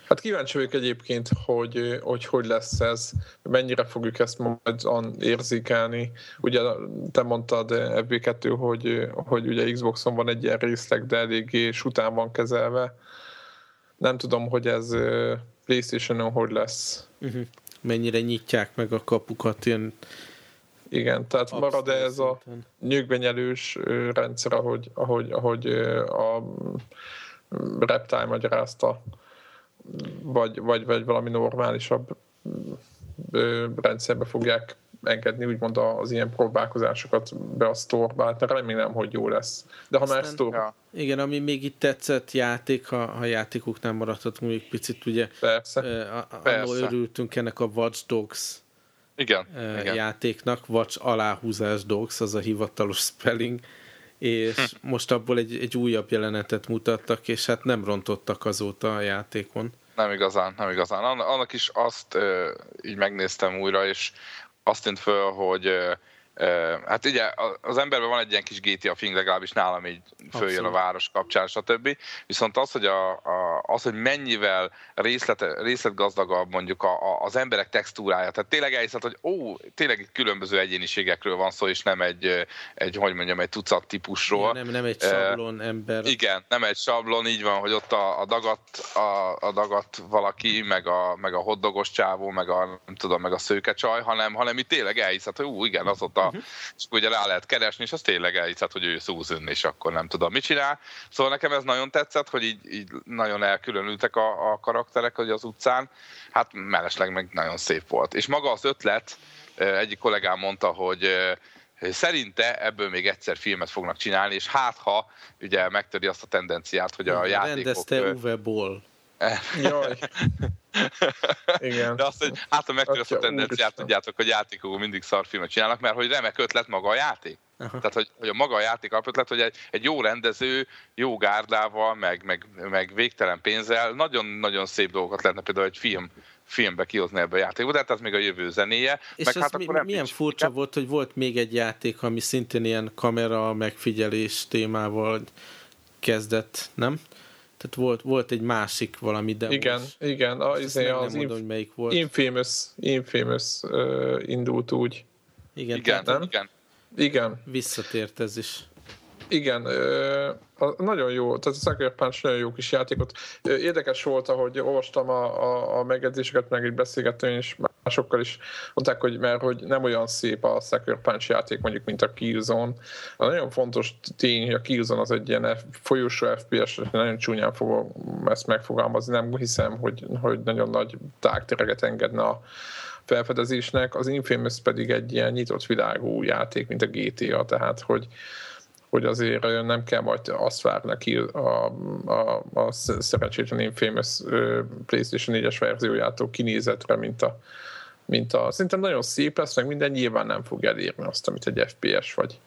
Hát kíváncsi vagyok egyébként, hogy, hogy hogy lesz ez, mennyire fogjuk ezt majd érzékelni. Ugye te mondtad FB2, hogy, hogy ugye Xboxon van egy ilyen részleg, de eléggé után van kezelve. Nem tudom, hogy ez Playstation-on hogy lesz. Uh-huh. Mennyire nyitják meg a kapukat ilyen igen, tehát marad-e ez a nyögvenyelős rendszer, ahogy, ahogy, ahogy a Reptile magyarázta vagy, vagy, vagy valami normálisabb rendszerbe fogják engedni úgymond az ilyen próbálkozásokat be a sztorba, hát remélem, hogy jó lesz. De ha Aztán, már store... Ja. Igen, ami még itt tetszett játék, ha, ha játékok nem maradhat még picit, ugye Persze. Uh, Persze. örültünk ennek a Watch Dogs igen, uh, igen. játéknak, Watch aláhúzás dogs, az a hivatalos spelling, és most abból egy, egy újabb jelenetet mutattak, és hát nem rontottak azóta a játékon. Nem igazán, nem igazán. Annak is azt így megnéztem újra, és azt tűnt föl, hogy Hát ugye az emberben van egy ilyen kis GTA fing, legalábbis nálam így följön a város kapcsán, stb. Viszont az, hogy, a, a, az, hogy mennyivel részlet, részletgazdagabb mondjuk a, a, az emberek textúrája, tehát tényleg elhiszed, hogy ó, tényleg különböző egyéniségekről van szó, és nem egy, egy hogy mondjam, egy tucat típusról. nem, nem egy sablon ember. Igen, nem egy sablon, így van, hogy ott a, a dagat, a, a dagat valaki, meg a, meg a hoddogos csávó, meg a, nem tudom, meg a szőkecsaj, hanem, hanem itt tényleg elhiszed, hogy ú, igen, az ott a, uh-huh. és akkor ugye rá lehet keresni, és az tényleg elhiszed, hogy ő Susan, és akkor nem tudom, mit csinál. Szóval nekem ez nagyon tetszett, hogy így, így nagyon elkülönültek a, a karakterek hogy az utcán. Hát mellesleg meg nagyon szép volt. És maga az ötlet, egyik kollégám mondta, hogy szerinte ebből még egyszer filmet fognak csinálni, és hát ha ugye megtöri azt a tendenciát, hogy a játékok... Rendezte Uwe Boll. Jaj. Igen. De azt, hogy megtudja azt a tendenciát, tudjátok, hogy játékok mindig szarfilmet csinálnak, mert hogy remek ötlet maga a játék. Aha. Tehát, hogy, hogy a maga a játék alapötlet, hogy egy, egy jó rendező, jó gárdával, meg, meg, meg végtelen pénzzel nagyon-nagyon szép dolgokat lehetne például egy film filmbe kihozni ebbe a játékot, de hát ez még a jövő zenéje. És meg hát mi, akkor milyen furcsa volt, hogy volt még egy játék, ami szintén ilyen kamera megfigyelés témával kezdett, nem? Tehát volt, volt egy másik valami de Igen, igen. A, izé, nem, az nem mondom, hogy melyik volt. Infamous, Infamous uh, indult úgy. Igen, igen, nem? igen. Igen. Visszatért ez is. Igen, nagyon jó, tehát a Sucker Punch nagyon jó kis játékot. Érdekes volt, ahogy olvastam a, a, a megjegyzéseket, meg egy beszélgetőn is másokkal is mondták, hogy mert hogy nem olyan szép a Sucker Punch játék mondjuk, mint a Killzone. A nagyon fontos tény, hogy a Killzone az egy ilyen folyosó FPS, nagyon csúnyán fogom ezt megfogalmazni, nem hiszem, hogy, hogy nagyon nagy tágtereget engedne a felfedezésnek, az Infamous pedig egy ilyen nyitott világú játék, mint a GTA, tehát hogy hogy azért nem kell majd azt várni ki a, a, a szerencsétlen Infamous PlayStation 4-es verziójától kinézetre, mint a, mint a... Szerintem nagyon szép lesz, meg minden nyilván nem fog elérni azt, amit egy FPS vagy,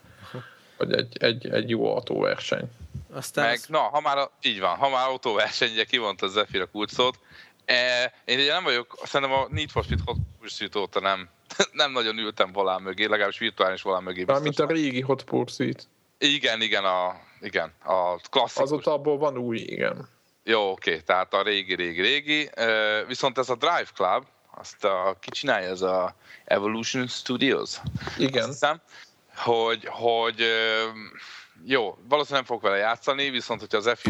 vagy egy, egy, egy jó autóverseny. Aztán meg, az... na, ha már, a, így van, ha már autóverseny, ugye kivonta a Zephyr a kulcsot, e, én ugye nem vagyok, szerintem a Need for Speed Hot Pursuit óta nem, nem nagyon ültem valám mögé, legalábbis virtuális valám mögé. Biztos mint a régi Hot Pursuit. Igen, igen, a, igen, a klasszikus. Azóta abból van új, igen. Jó, oké, tehát a régi, régi, régi. Viszont ez a Drive Club, azt a, ki csinálja, ez a Evolution Studios. Igen. Azt hiszem, hogy, hogy jó, valószínűleg nem fogok vele játszani, viszont hogyha az f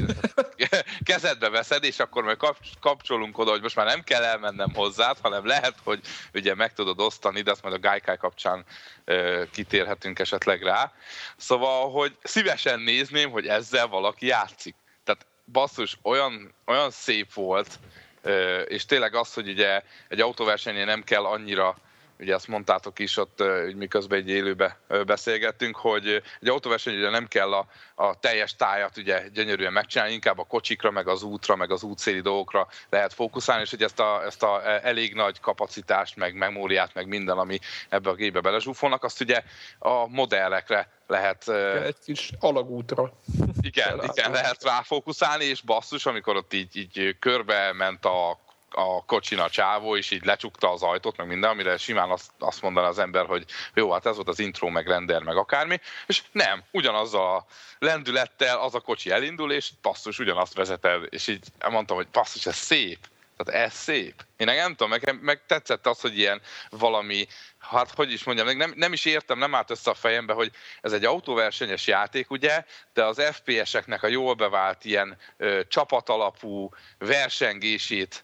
kezedbe veszed, és akkor majd kapcsolunk oda, hogy most már nem kell elmennem hozzád, hanem lehet, hogy ugye meg tudod osztani, de azt majd a Gaikai kapcsán ö, kitérhetünk esetleg rá. Szóval, hogy szívesen nézném, hogy ezzel valaki játszik. Tehát basszus, olyan, olyan szép volt, ö, és tényleg az, hogy ugye egy autóversenynél nem kell annyira ugye azt mondtátok is ott, miközben egy élőbe beszélgettünk, hogy egy autóverseny ugye nem kell a, a teljes tájat ugye gyönyörűen megcsinálni, inkább a kocsikra, meg az útra, meg az útszéli dolgokra lehet fókuszálni, és hogy ezt a, ezt a e, elég nagy kapacitást, meg memóriát, meg minden, ami ebbe a gépbe belezsúfolnak, azt ugye a modellekre lehet... Egy kis alagútra. Igen, igen, lehet ráfókuszálni, és basszus, amikor ott így, így körbe ment a a kocsin a csávó, és így lecsukta az ajtót, meg minden, amire simán azt, azt mondaná az ember, hogy jó, hát ez volt az intro, meg render, meg akármi, és nem, ugyanaz a lendülettel az a kocsi elindul, és passzus, ugyanazt vezeted, és így mondtam, hogy passzus, ez szép, tehát ez szép. Én nem tudom, meg, meg tetszett az, hogy ilyen valami, hát hogy is mondjam, nem, nem is értem, nem állt össze a fejembe, hogy ez egy autóversenyes játék, ugye, de az FPS-eknek a jól bevált ilyen ö, csapatalapú versengését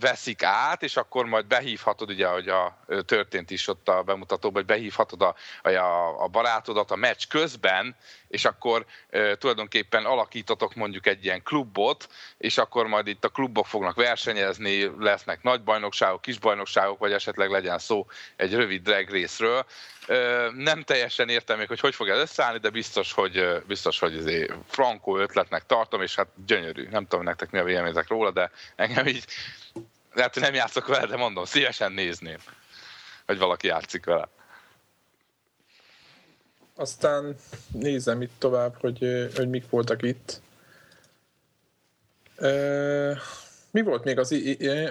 veszik át, és akkor majd behívhatod, ugye, hogy a, történt is ott a bemutatóban, hogy behívhatod a, a, a barátodat a meccs közben, és akkor e, tulajdonképpen alakítotok mondjuk egy ilyen klubot, és akkor majd itt a klubok fognak versenyezni, lesznek nagy bajnokságok, kis bajnokságok, vagy esetleg legyen szó egy rövid drag részről. E, nem teljesen értem még, hogy hogy fog ez összeállni, de biztos, hogy, biztos, hogy ezért frankó ötletnek tartom, és hát gyönyörű. Nem tudom nektek mi a véleményetek róla, de engem így lehet, hogy nem játszok vele, de mondom, szívesen nézném. vagy valaki játszik vele. Aztán nézem itt tovább, hogy, hogy mik voltak itt. mi volt még az...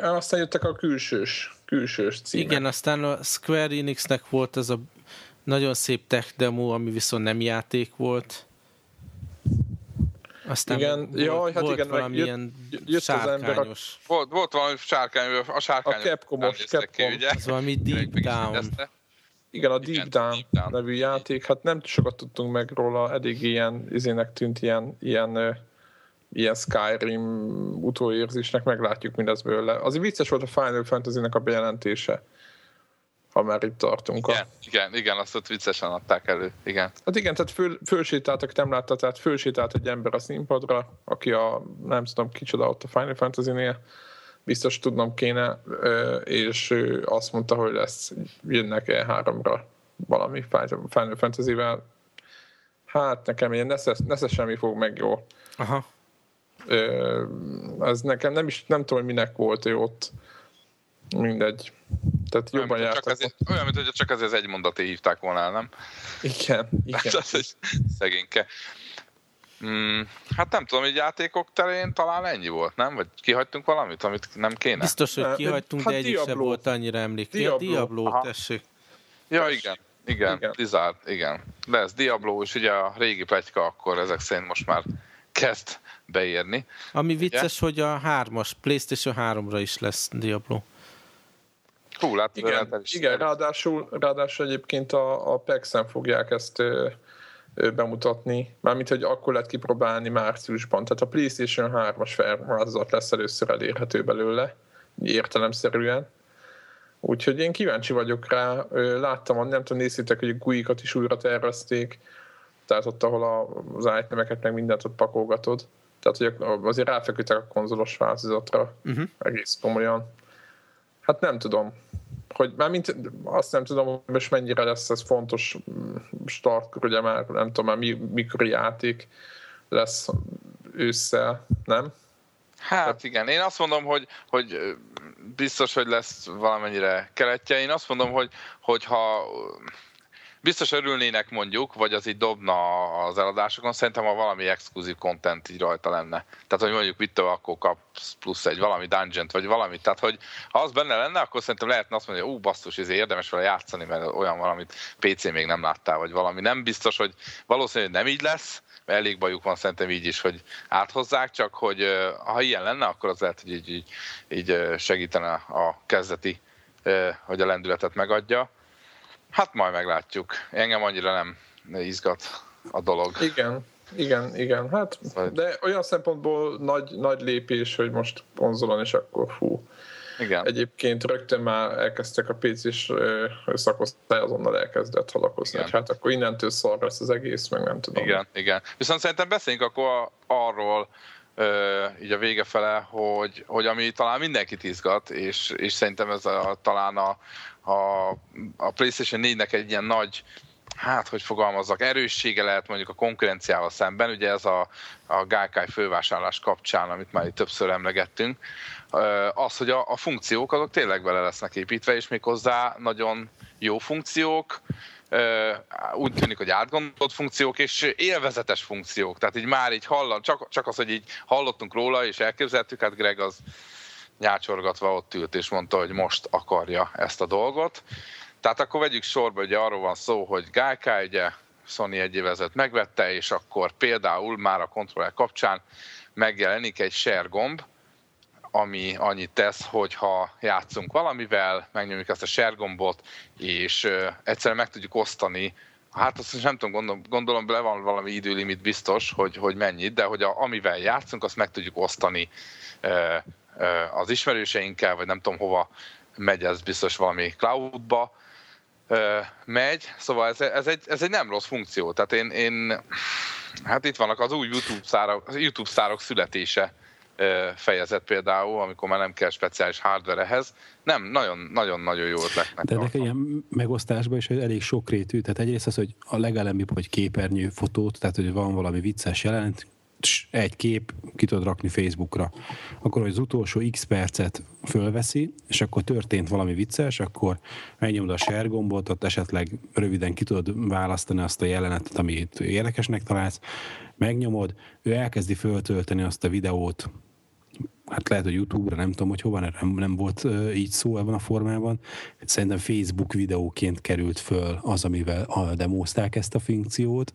Aztán jöttek a külsős, külsős címek. Igen, aztán a Square Enixnek volt ez a nagyon szép tech demo, ami viszont nem játék volt. Aztán igen, volt, jaj, hát volt igen, valamilyen jött, jött sárkányos. A... Volt, volt valami sárkány, a sárkány. A Capcom-os, Capcom. Ki, ugye? Ez valami Deep Down. Igen, a Deep, igen, Down, Deep Down nevű játék, hát nem sokat tudtunk meg róla, eddig ilyen izének tűnt ilyen, ilyen, ilyen Skyrim utóérzésnek, meglátjuk mindez belőle. Azért vicces volt a Final Fantasy-nek a bejelentése ha már itt tartunk. Igen, a... igen, igen, azt ott viccesen adták elő, igen. Hát igen, tehát föl, fölsétáltak, nem látta, tehát fölsétált egy ember a színpadra, aki a, nem tudom kicsoda ott a Final Fantasy-nél, biztos tudnom kéne, és ő azt mondta, hogy lesz, jönnek e háromra valami Final Fantasy-vel. Hát nekem ilyen nesze, nesze semmi fog meg jó. Aha. Ez nekem nem is, nem tudom, hogy minek volt ő ott. Mindegy. Tehát olyan, jobban jártak. Ezért, olyan, mint hogy csak ezért az egy mondaté hívták volna el, nem? Igen, igen. Hát az egy szegényke. Hmm, hát nem tudom, hogy játékok terén talán ennyi volt, nem? Vagy kihagytunk valamit, amit nem kéne? Biztos, hogy kihagytunk, hát de egyik sem volt annyira emlék. Diablo, ja, Diablo tessék. Ja, igen. Igen, igen. Blizzard, igen. Lesz Diablo, és ugye a régi pletyka akkor ezek szerint most már kezd beérni. Ami vicces, ugye? hogy a hármas, PlayStation 3-ra is lesz Diablo. Hú, hát igen, is igen ráadásul, ráadásul egyébként a, a PEX-en fogják ezt bemutatni, mármint, hogy akkor lehet kipróbálni márciusban. Tehát a PlayStation 3-as felváltozat lesz először elérhető belőle, értelemszerűen. Úgyhogy én kíváncsi vagyok rá. Láttam, nem tudom, néztétek, hogy a GUI-kat is újra tervezték, tehát ott, ahol az itemeket meg mindent ott pakolgatod. Tehát, hogy azért ráfeküdtek a konzolos változatra uh-huh. egész komolyan. Hát nem tudom, hogy már mint azt nem tudom, hogy most mennyire lesz ez fontos startkor, ugye már nem tudom már mikor játék lesz ősszel, nem? Hát igen, én azt mondom, hogy, hogy biztos, hogy lesz valamennyire keletje. Én azt mondom, hogy, hogy ha biztos örülnének mondjuk, vagy az így dobna az eladásokon, szerintem ha valami exkluzív content így rajta lenne. Tehát, hogy mondjuk mit akkor kapsz plusz egy valami dungeon vagy valami. Tehát, hogy ha az benne lenne, akkor szerintem lehetne azt mondani, hogy ú, basszus, ez érdemes vele játszani, mert olyan valamit PC még nem láttál, vagy valami. Nem biztos, hogy valószínűleg nem így lesz, mert elég bajuk van szerintem így is, hogy áthozzák, csak hogy ha ilyen lenne, akkor az lehet, hogy így, így, így segítene a kezdeti, hogy a lendületet megadja Hát majd meglátjuk. Engem annyira nem izgat a dolog. Igen, igen, igen. Hát, de olyan szempontból nagy, nagy lépés, hogy most konzolon, és akkor fú. Igen. Egyébként rögtön már elkezdtek a PC-s szakosztály azonnal elkezdett halakozni, igen. hát akkor innentől szar lesz az egész, meg nem tudom. Igen, igen. Viszont szerintem beszéljünk akkor arról, így a vége fele, hogy, hogy ami talán mindenkit izgat, és, és szerintem ez a, talán a, a, a PlayStation 4-nek egy ilyen nagy hát, hogy fogalmazzak, erőssége lehet mondjuk a konkurenciával szemben, ugye ez a, a Gaikai fővásárlás kapcsán, amit már itt többször emlegettünk, az, hogy a, a funkciók azok tényleg bele lesznek építve, és méghozzá nagyon jó funkciók, úgy tűnik, hogy átgondolt funkciók és élvezetes funkciók. Tehát így már így hallan, csak, csak az, hogy így hallottunk róla és elképzeltük, hát Greg az nyácsorgatva ott ült és mondta, hogy most akarja ezt a dolgot. Tehát akkor vegyük sorba, hogy arról van szó, hogy Gaikai ugye Sony egy évezet megvette, és akkor például már a kontroller kapcsán megjelenik egy share gomb, ami annyit tesz, hogy ha játszunk valamivel, megnyomjuk ezt a share gombot, és egyszerűen meg tudjuk osztani Hát azt nem tudom, gondolom, gondolom le van valami időlimit biztos, hogy, hogy mennyit, de hogy a, amivel játszunk, azt meg tudjuk osztani az ismerőseinkkel, vagy nem tudom hova megy, ez biztos valami cloudba megy, szóval ez, ez, egy, ez egy nem rossz funkció, tehát én, én hát itt vannak az új YouTube szárok, YouTube szárok születése fejezet például, amikor már nem kell speciális hardware ehhez. Nem, nagyon-nagyon jó ötletnek. De ennek ilyen megosztásban is elég sokrétű, tehát egyrészt az, hogy a legelemibb, hogy képernyő fotót, tehát hogy van valami vicces jelent, egy kép, ki tudod rakni Facebookra. Akkor, az utolsó x percet fölveszi, és akkor történt valami vicces, akkor megnyomod a share gombot, ott esetleg röviden ki tudod választani azt a jelenetet, amit érdekesnek találsz, megnyomod, ő elkezdi föltölteni azt a videót, hát lehet, hogy YouTube-ra, nem tudom, hogy hova, nem, nem volt így szó ebben a formában. Szerintem Facebook videóként került föl az, amivel a demózták ezt a funkciót,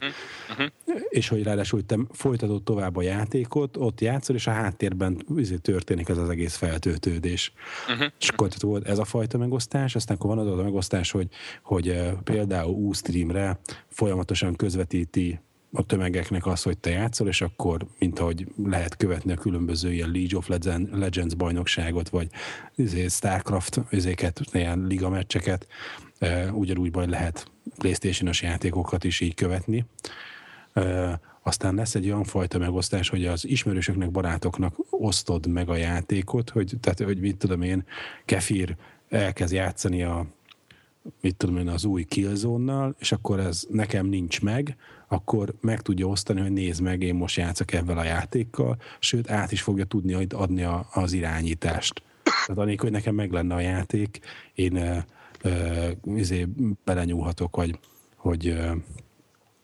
uh-huh. és hogy ráadásul te folytatod tovább a játékot, ott játszol, és a háttérben izé, történik ez az egész feltöltődés. Uh-huh. És akkor volt ez a fajta megosztás, aztán akkor van az a megosztás, hogy, hogy például Ustreamre folyamatosan közvetíti a tömegeknek az, hogy te játszol, és akkor, mint ahogy lehet követni a különböző ilyen League of Legends bajnokságot, vagy izé, Starcraft izéket, ilyen liga meccseket, ugyanúgy majd lehet Playstation-os játékokat is így követni. Aztán lesz egy olyan fajta megosztás, hogy az ismerősöknek, barátoknak osztod meg a játékot, hogy, tehát, hogy mit tudom én, Kefir elkezd játszani a mit tudom én, az új Killzone-nal, és akkor ez nekem nincs meg, akkor meg tudja osztani, hogy nézd meg, én most játszok ebben a játékkal, sőt, át is fogja tudni adni a, az irányítást. Tehát anélkül, hogy nekem meg lenne a játék, én uh, izé belenyúlhatok, hogy uh,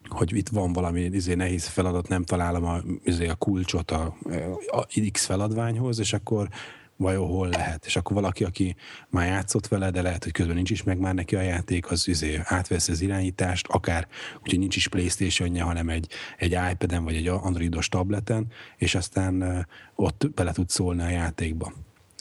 hogy itt van valami izé, nehéz feladat, nem találom a, izé, a kulcsot a, a X feladványhoz, és akkor vajon hol lehet. És akkor valaki, aki már játszott vele, de lehet, hogy közben nincs is meg már neki a játék, az izé átvesz az irányítást, akár úgyhogy nincs is playstation hanem egy, egy iPad-en vagy egy androidos tableten, és aztán ott bele tud szólni a játékba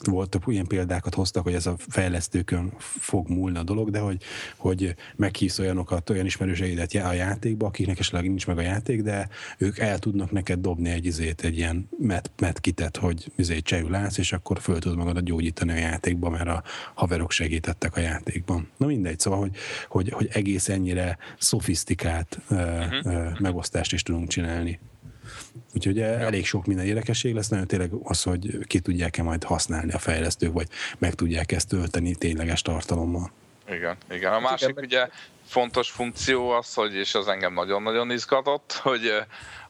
voltak ilyen példákat hoztak, hogy ez a fejlesztőkön fog múlni a dolog, de hogy, hogy meghívsz olyanokat, olyan ismerőseidet a játékba, akiknek esetleg nincs meg a játék, de ők el tudnak neked dobni egy izét, egy ilyen met, metkitet, hogy izét csehül látsz, és akkor föl tudod magadat gyógyítani a játékba, mert a haverok segítettek a játékban. Na mindegy, szóval, hogy, hogy, hogy egész ennyire szofisztikált uh-huh. uh, megosztást is tudunk csinálni. Úgyhogy elég sok minden érdekesség lesz, nagyon tényleg az, hogy ki tudják-e majd használni a fejlesztők, vagy meg tudják ezt tölteni tényleges tartalommal. Igen, igen. A másik igen, ugye fontos funkció az, hogy, és az engem nagyon-nagyon izgatott, hogy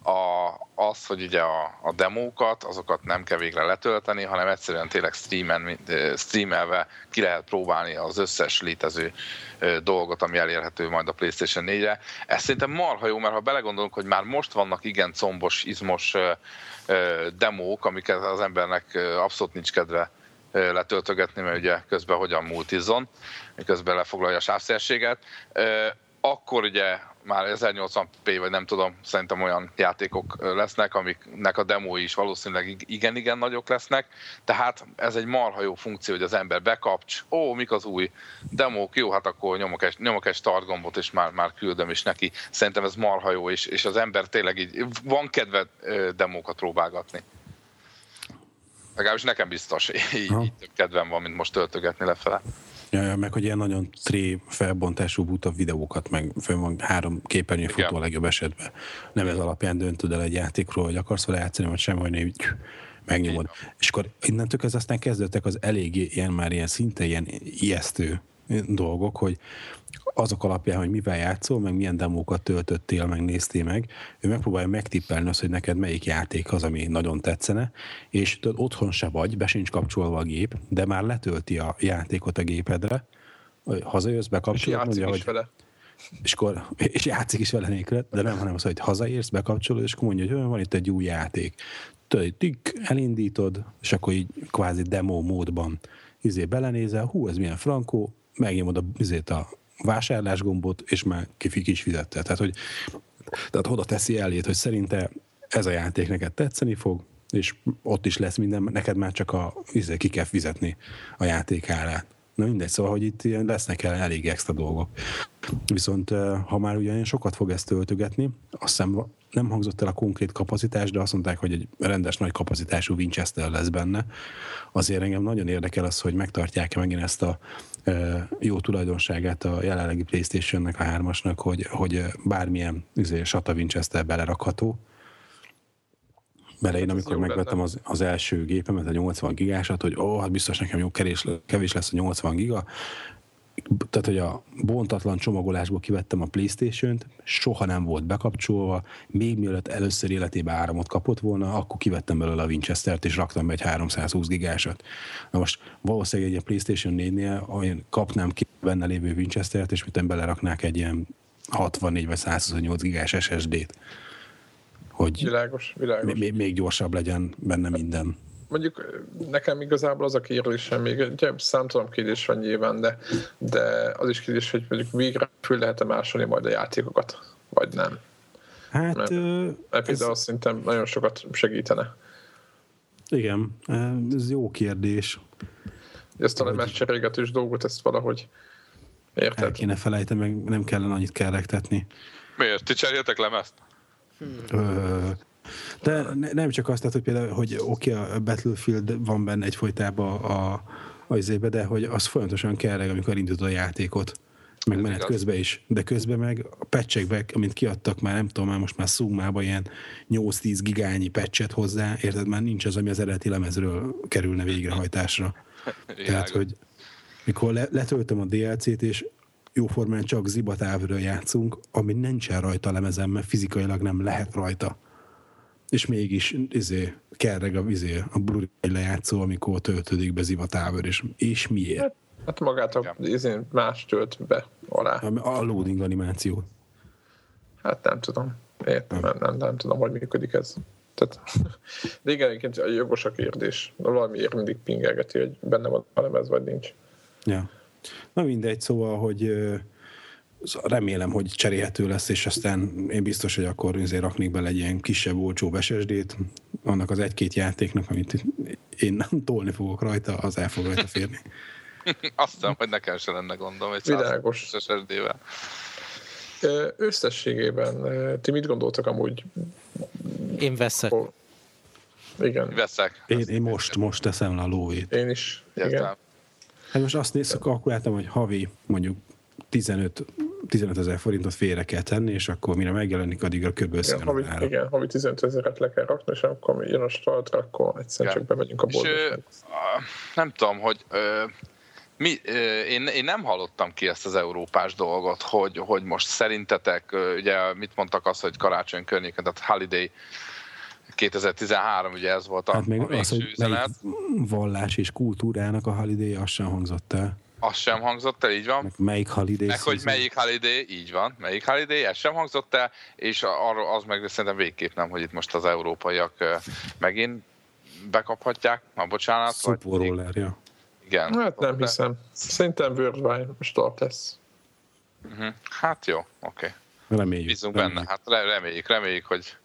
a, az, hogy ugye a, a demókat, azokat nem kell végre letölteni, hanem egyszerűen tényleg streamen, streamelve ki lehet próbálni az összes létező dolgot, ami elérhető majd a PlayStation 4-re. Ez szerintem marha jó, mert ha belegondolunk, hogy már most vannak igen combos, izmos demók, amiket az embernek abszolút nincs kedve letöltögetni, mert ugye közben hogyan multizzon, miközben lefoglalja a sávszélséget, akkor ugye már 1080p, vagy nem tudom, szerintem olyan játékok lesznek, amiknek a demói is valószínűleg igen-igen nagyok lesznek, tehát ez egy marha jó funkció, hogy az ember bekapcs, ó, mik az új demók, jó, hát akkor nyomok egy, nyomok egy start gombot, és már, már küldöm is neki. Szerintem ez marha jó, és, és az ember tényleg így van kedve demókat próbálgatni. Legalábbis nekem biztos, így, így több kedvem van, mint most töltögetni lefele. Ja, ja, meg hogy ilyen nagyon tré felbontású buta videókat, meg fönn van három képernyő futó a legjobb esetben. Nem ez alapján döntöd el egy játékról, hogy akarsz vele játszani, vagy sem, hogy így megnyomod. És akkor innentől ez aztán kezdődtek az elég ilyen már ilyen szinte ilyen ijesztő dolgok, hogy azok alapján, hogy mivel játszol, meg milyen demókat töltöttél, meg néztél meg, ő megpróbálja megtippelni azt, hogy neked melyik játék az, ami nagyon tetszene, és tudod, otthon se vagy, be sincs kapcsolva a gép, de már letölti a játékot a gépedre, hazajössz, bekapcsolod, és mondja, hogy... Vele. És, akkor, és játszik is vele nélkül, de nem, hanem az, hogy hazaérsz, bekapcsolod, és akkor mondja, hogy van itt egy új játék. Tudod, tik, elindítod, és akkor így kvázi demo módban izé belenézel, hú, ez milyen frankó, megnyomod a, izét a vásárlás gombot, és már kifik is fizette. Tehát, hogy tehát oda teszi elét, hogy szerinte ez a játék neked tetszeni fog, és ott is lesz minden, neked már csak a, izé, ki kell fizetni a játék árát. Na mindegy, szóval, hogy itt lesznek el elég extra dolgok. Viszont ha már ugyan sokat fog ezt töltögetni, azt hiszem nem hangzott el a konkrét kapacitás, de azt mondták, hogy egy rendes nagy kapacitású Winchester lesz benne. Azért engem nagyon érdekel az, hogy megtartják-e megint ezt a jó tulajdonságát a jelenlegi Playstation-nek, a hármasnak, hogy, hogy bármilyen izé, Sata Winchester belerakható. Bele én, hát amikor megvettem az, az első gépemet, a 80 gigásat, hogy ó, hát biztos nekem jó kerés, kevés lesz a 80 giga, tehát hogy a bontatlan csomagolásból kivettem a Playstation-t, soha nem volt bekapcsolva, még mielőtt először életében áramot kapott volna, akkor kivettem belőle a Winchester-t, és raktam be egy 320 gigásat. Na most valószínűleg egy Playstation 4-nél olyan kapnám ki benne lévő Winchester-t, és mit beleraknák egy ilyen 64 vagy 128 gigás SSD-t. Hogy világos, világos. Még, még gyorsabb legyen benne minden mondjuk nekem igazából az a kérdésem, még egy számtalan kérdés van nyilván, de, de az is kérdés, hogy mondjuk végre föl lehet-e másolni majd a játékokat, vagy nem. Hát... Mert, ö, például ez... szerintem nagyon sokat segítene. Igen, ez jó kérdés. Ezt a lemez cserélgetős dolgot, ezt valahogy érted? El kéne felejteni, meg nem kellene annyit kerektetni. Miért? Ti cseréltek lemezt? Hmm. Ö, de nem csak azt, hogy például, hogy oké, okay, a Battlefield van benne egyfolytában a, a izébe, de hogy az folyamatosan kell, amikor indult a játékot. Meg menet közben is, de közben meg a patchekbe, amint kiadtak már, nem tudom, már most már szumában ilyen 8-10 gigányi patchet hozzá, érted, már nincs az, ami az eredeti lemezről kerülne végrehajtásra. Tehát, hogy mikor le, letöltöm a DLC-t, és jóformán csak zibatávről játszunk, ami nincsen rajta a lemezem, mert fizikailag nem lehet rajta és mégis izé, kerreg a, izé, a blu lejátszó, amikor töltődik be zivatávör, és, és miért? Hát, hát magát a izé, más tölt be alá. A, a loading animáció. Hát nem tudom. Értem, nem, nem, nem tudom, hogy működik ez. Tehát, de igen, egyébként a jogos a kérdés. Valamiért mindig pingelgeti, hogy benne van a lemez, vagy nincs. Ja. Na mindegy, szóval, hogy remélem, hogy cserélhető lesz, és aztán én biztos, hogy akkor azért raknék bele egy ilyen kisebb, olcsó SSD-t, annak az egy-két játéknak, amit én nem tolni fogok rajta, az el fog rajta férni. Azt hiszem, hogy nekem se lenne gondom egy Világos. SSD-vel. Összességében ti mit gondoltak amúgy? Én veszek. Oh, igen. Veszek. Én, én most, most teszem le a lóvét. Én is. Igen. Hát most azt nézzük, kalkuláltam, hogy havi mondjuk 15 15 ezer forintot félre kell tenni, és akkor mire megjelenik, addigra kb. Igen, havi, igen, havi 15 ezeret le kell rakni, és akkor jön a startra, akkor egyszer csak bemegyünk a boltba. Nem tudom, hogy ö, mi, ö, én, én nem hallottam ki ezt az európás dolgot, hogy, hogy most szerintetek, ugye mit mondtak azt, hogy karácsony környéken, tehát holiday 2013, ugye ez volt a, hát még a az, hogy üzenet. vallás és kultúrának a holiday, az sem hangzott el. Az sem hangzott el, így van. Meg melyik holiday Meg hogy melyik holiday, így van. Melyik holiday, ez sem hangzott el, és arról az meg szerintem végképp nem, hogy itt most az európaiak megint bekaphatják, ma bocsánat. Super ja. Igen. Hát nem hiszem. Szerintem Worldwide start lesz. Uh-huh. Hát jó, oké. Okay. Reméljük. Bízunk reméljük. benne, hát reméljük, reméljük, hogy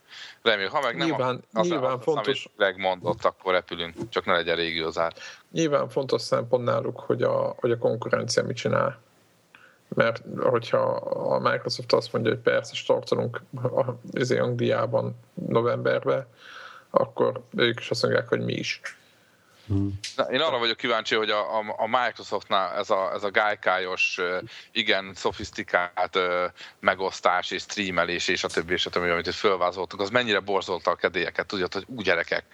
Reméljük, ha meg nem nyilván, az, nyilván az, fontos, amit Greg mondott, akkor repülünk, csak ne legyen régiózár. Nyilván fontos szempont náluk, hogy a, hogy a konkurencia mit csinál. Mert hogyha a Microsoft azt mondja, hogy persze startolunk az Angliában novemberben, akkor ők is azt mondják, hogy mi is. Én arra vagyok kíváncsi, hogy a, a, a Microsoftnál ez a, ez a gájkájos, igen, szofisztikált megosztás és streamelés és a többi, és a többi, amit itt fölvázoltuk, az mennyire borzolta a kedélyeket, tudod, hogy úgy gyerekek,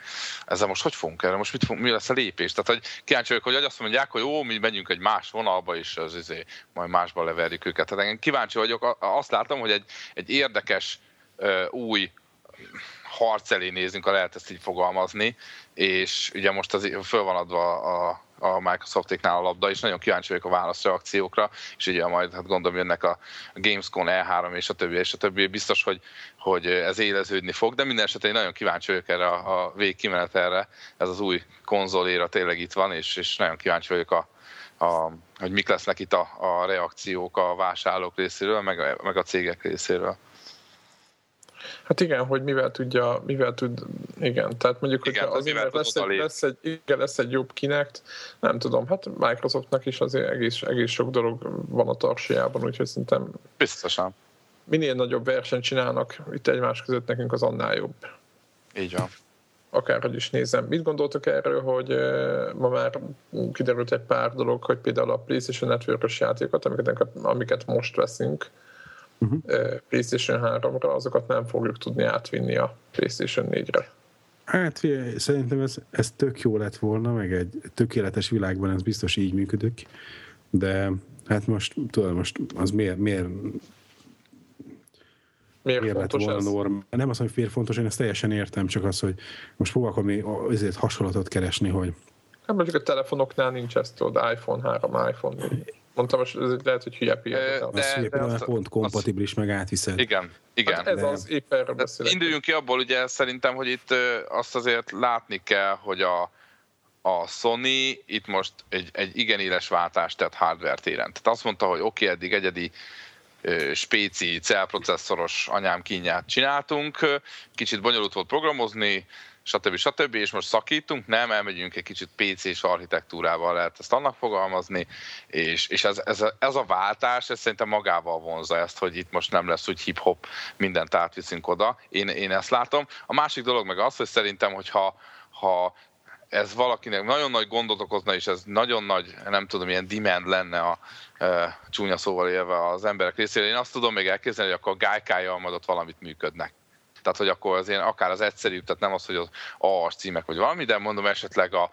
ezzel most hogy fogunk erre, most mit fogunk, mi lesz a lépés? Tehát, hogy kíváncsi vagyok, hogy azt mondják, hogy jó, mi megyünk egy más vonalba, és az izé, majd másba leverjük őket. Tehát én kíváncsi vagyok, azt látom, hogy egy, egy érdekes új harc elé nézünk, ha lehet ezt így fogalmazni, és ugye most az föl van adva a, a Microsoftéknál a labda, és nagyon kíváncsi vagyok a válaszreakciókra, és ugye majd hát gondolom jönnek a Gamescom E3 és a többi, és a többi, biztos, hogy, hogy ez éleződni fog, de minden esetben én nagyon kíváncsi vagyok erre a, a végkimenetelre, ez az új konzoléra tényleg itt van, és, és nagyon kíváncsi vagyok a, a, hogy mik lesznek itt a, a reakciók a vásárlók részéről, meg, meg a cégek részéről. Hát igen, hogy mivel tudja, mivel tud, igen, tehát mondjuk, hogy azért lesz egy, lesz, egy, igen, lesz egy jobb kinek, nem tudom, hát Microsoftnak is azért egész, egész sok dolog van a tarsajában, úgyhogy szerintem biztosan. Minél nagyobb versenyt csinálnak itt egymás között, nekünk az annál jobb. Így van. Akárhogy is nézem. Mit gondoltok erről, hogy ma már kiderült egy pár dolog, hogy például a PlayStation Network-ös játékokat, amiket, amiket most veszünk, uh-huh. PlayStation 3-ra, azokat nem fogjuk tudni átvinni a PlayStation 4-re. Hát figyelj, szerintem ez, ez tök jó lett volna, meg egy tökéletes világban ez biztos így működik, de hát most, tudod, most az miért, miért Miért, miért lett volna norm? Nem az, hogy miért fontos, én ezt teljesen értem, csak az, hogy most próbálom azért hasonlatot keresni, hogy Hát mondjuk a telefonoknál nincs ezt, tudod, iPhone 3, iPhone Mondtam, hogy ez lehet, hogy hülye példa. De, de, pont kompatibilis, meg átviszed. Igen, igen. Hát ez de, az, épp erről beszélek. Induljunk ki abból, ugye szerintem, hogy itt azt azért látni kell, hogy a, a Sony itt most egy, egy igen éles váltást tett hardware téren. Tehát azt mondta, hogy oké, okay, eddig egyedi spéci, célprocesszoros anyám kínját csináltunk, kicsit bonyolult volt programozni, stb. stb. És most szakítunk, nem, elmegyünk egy kicsit PC-s architektúrával lehet ezt annak fogalmazni, és, és ez, ez, a, ez a váltás, ez szerintem magával vonza ezt, hogy itt most nem lesz úgy hip-hop, mindent átviszünk oda. Én, én ezt látom. A másik dolog meg az, hogy szerintem, hogyha ha ez valakinek nagyon nagy gondot okozna, és ez nagyon nagy, nem tudom, ilyen demand lenne a e, csúnya szóval élve az emberek részére. Én azt tudom még elképzelni, hogy akkor gájkája majd ott valamit működnek. Tehát, hogy akkor az ilyen, akár az egyszerűbb, tehát nem az, hogy az AAS címek vagy valami, de mondom esetleg a,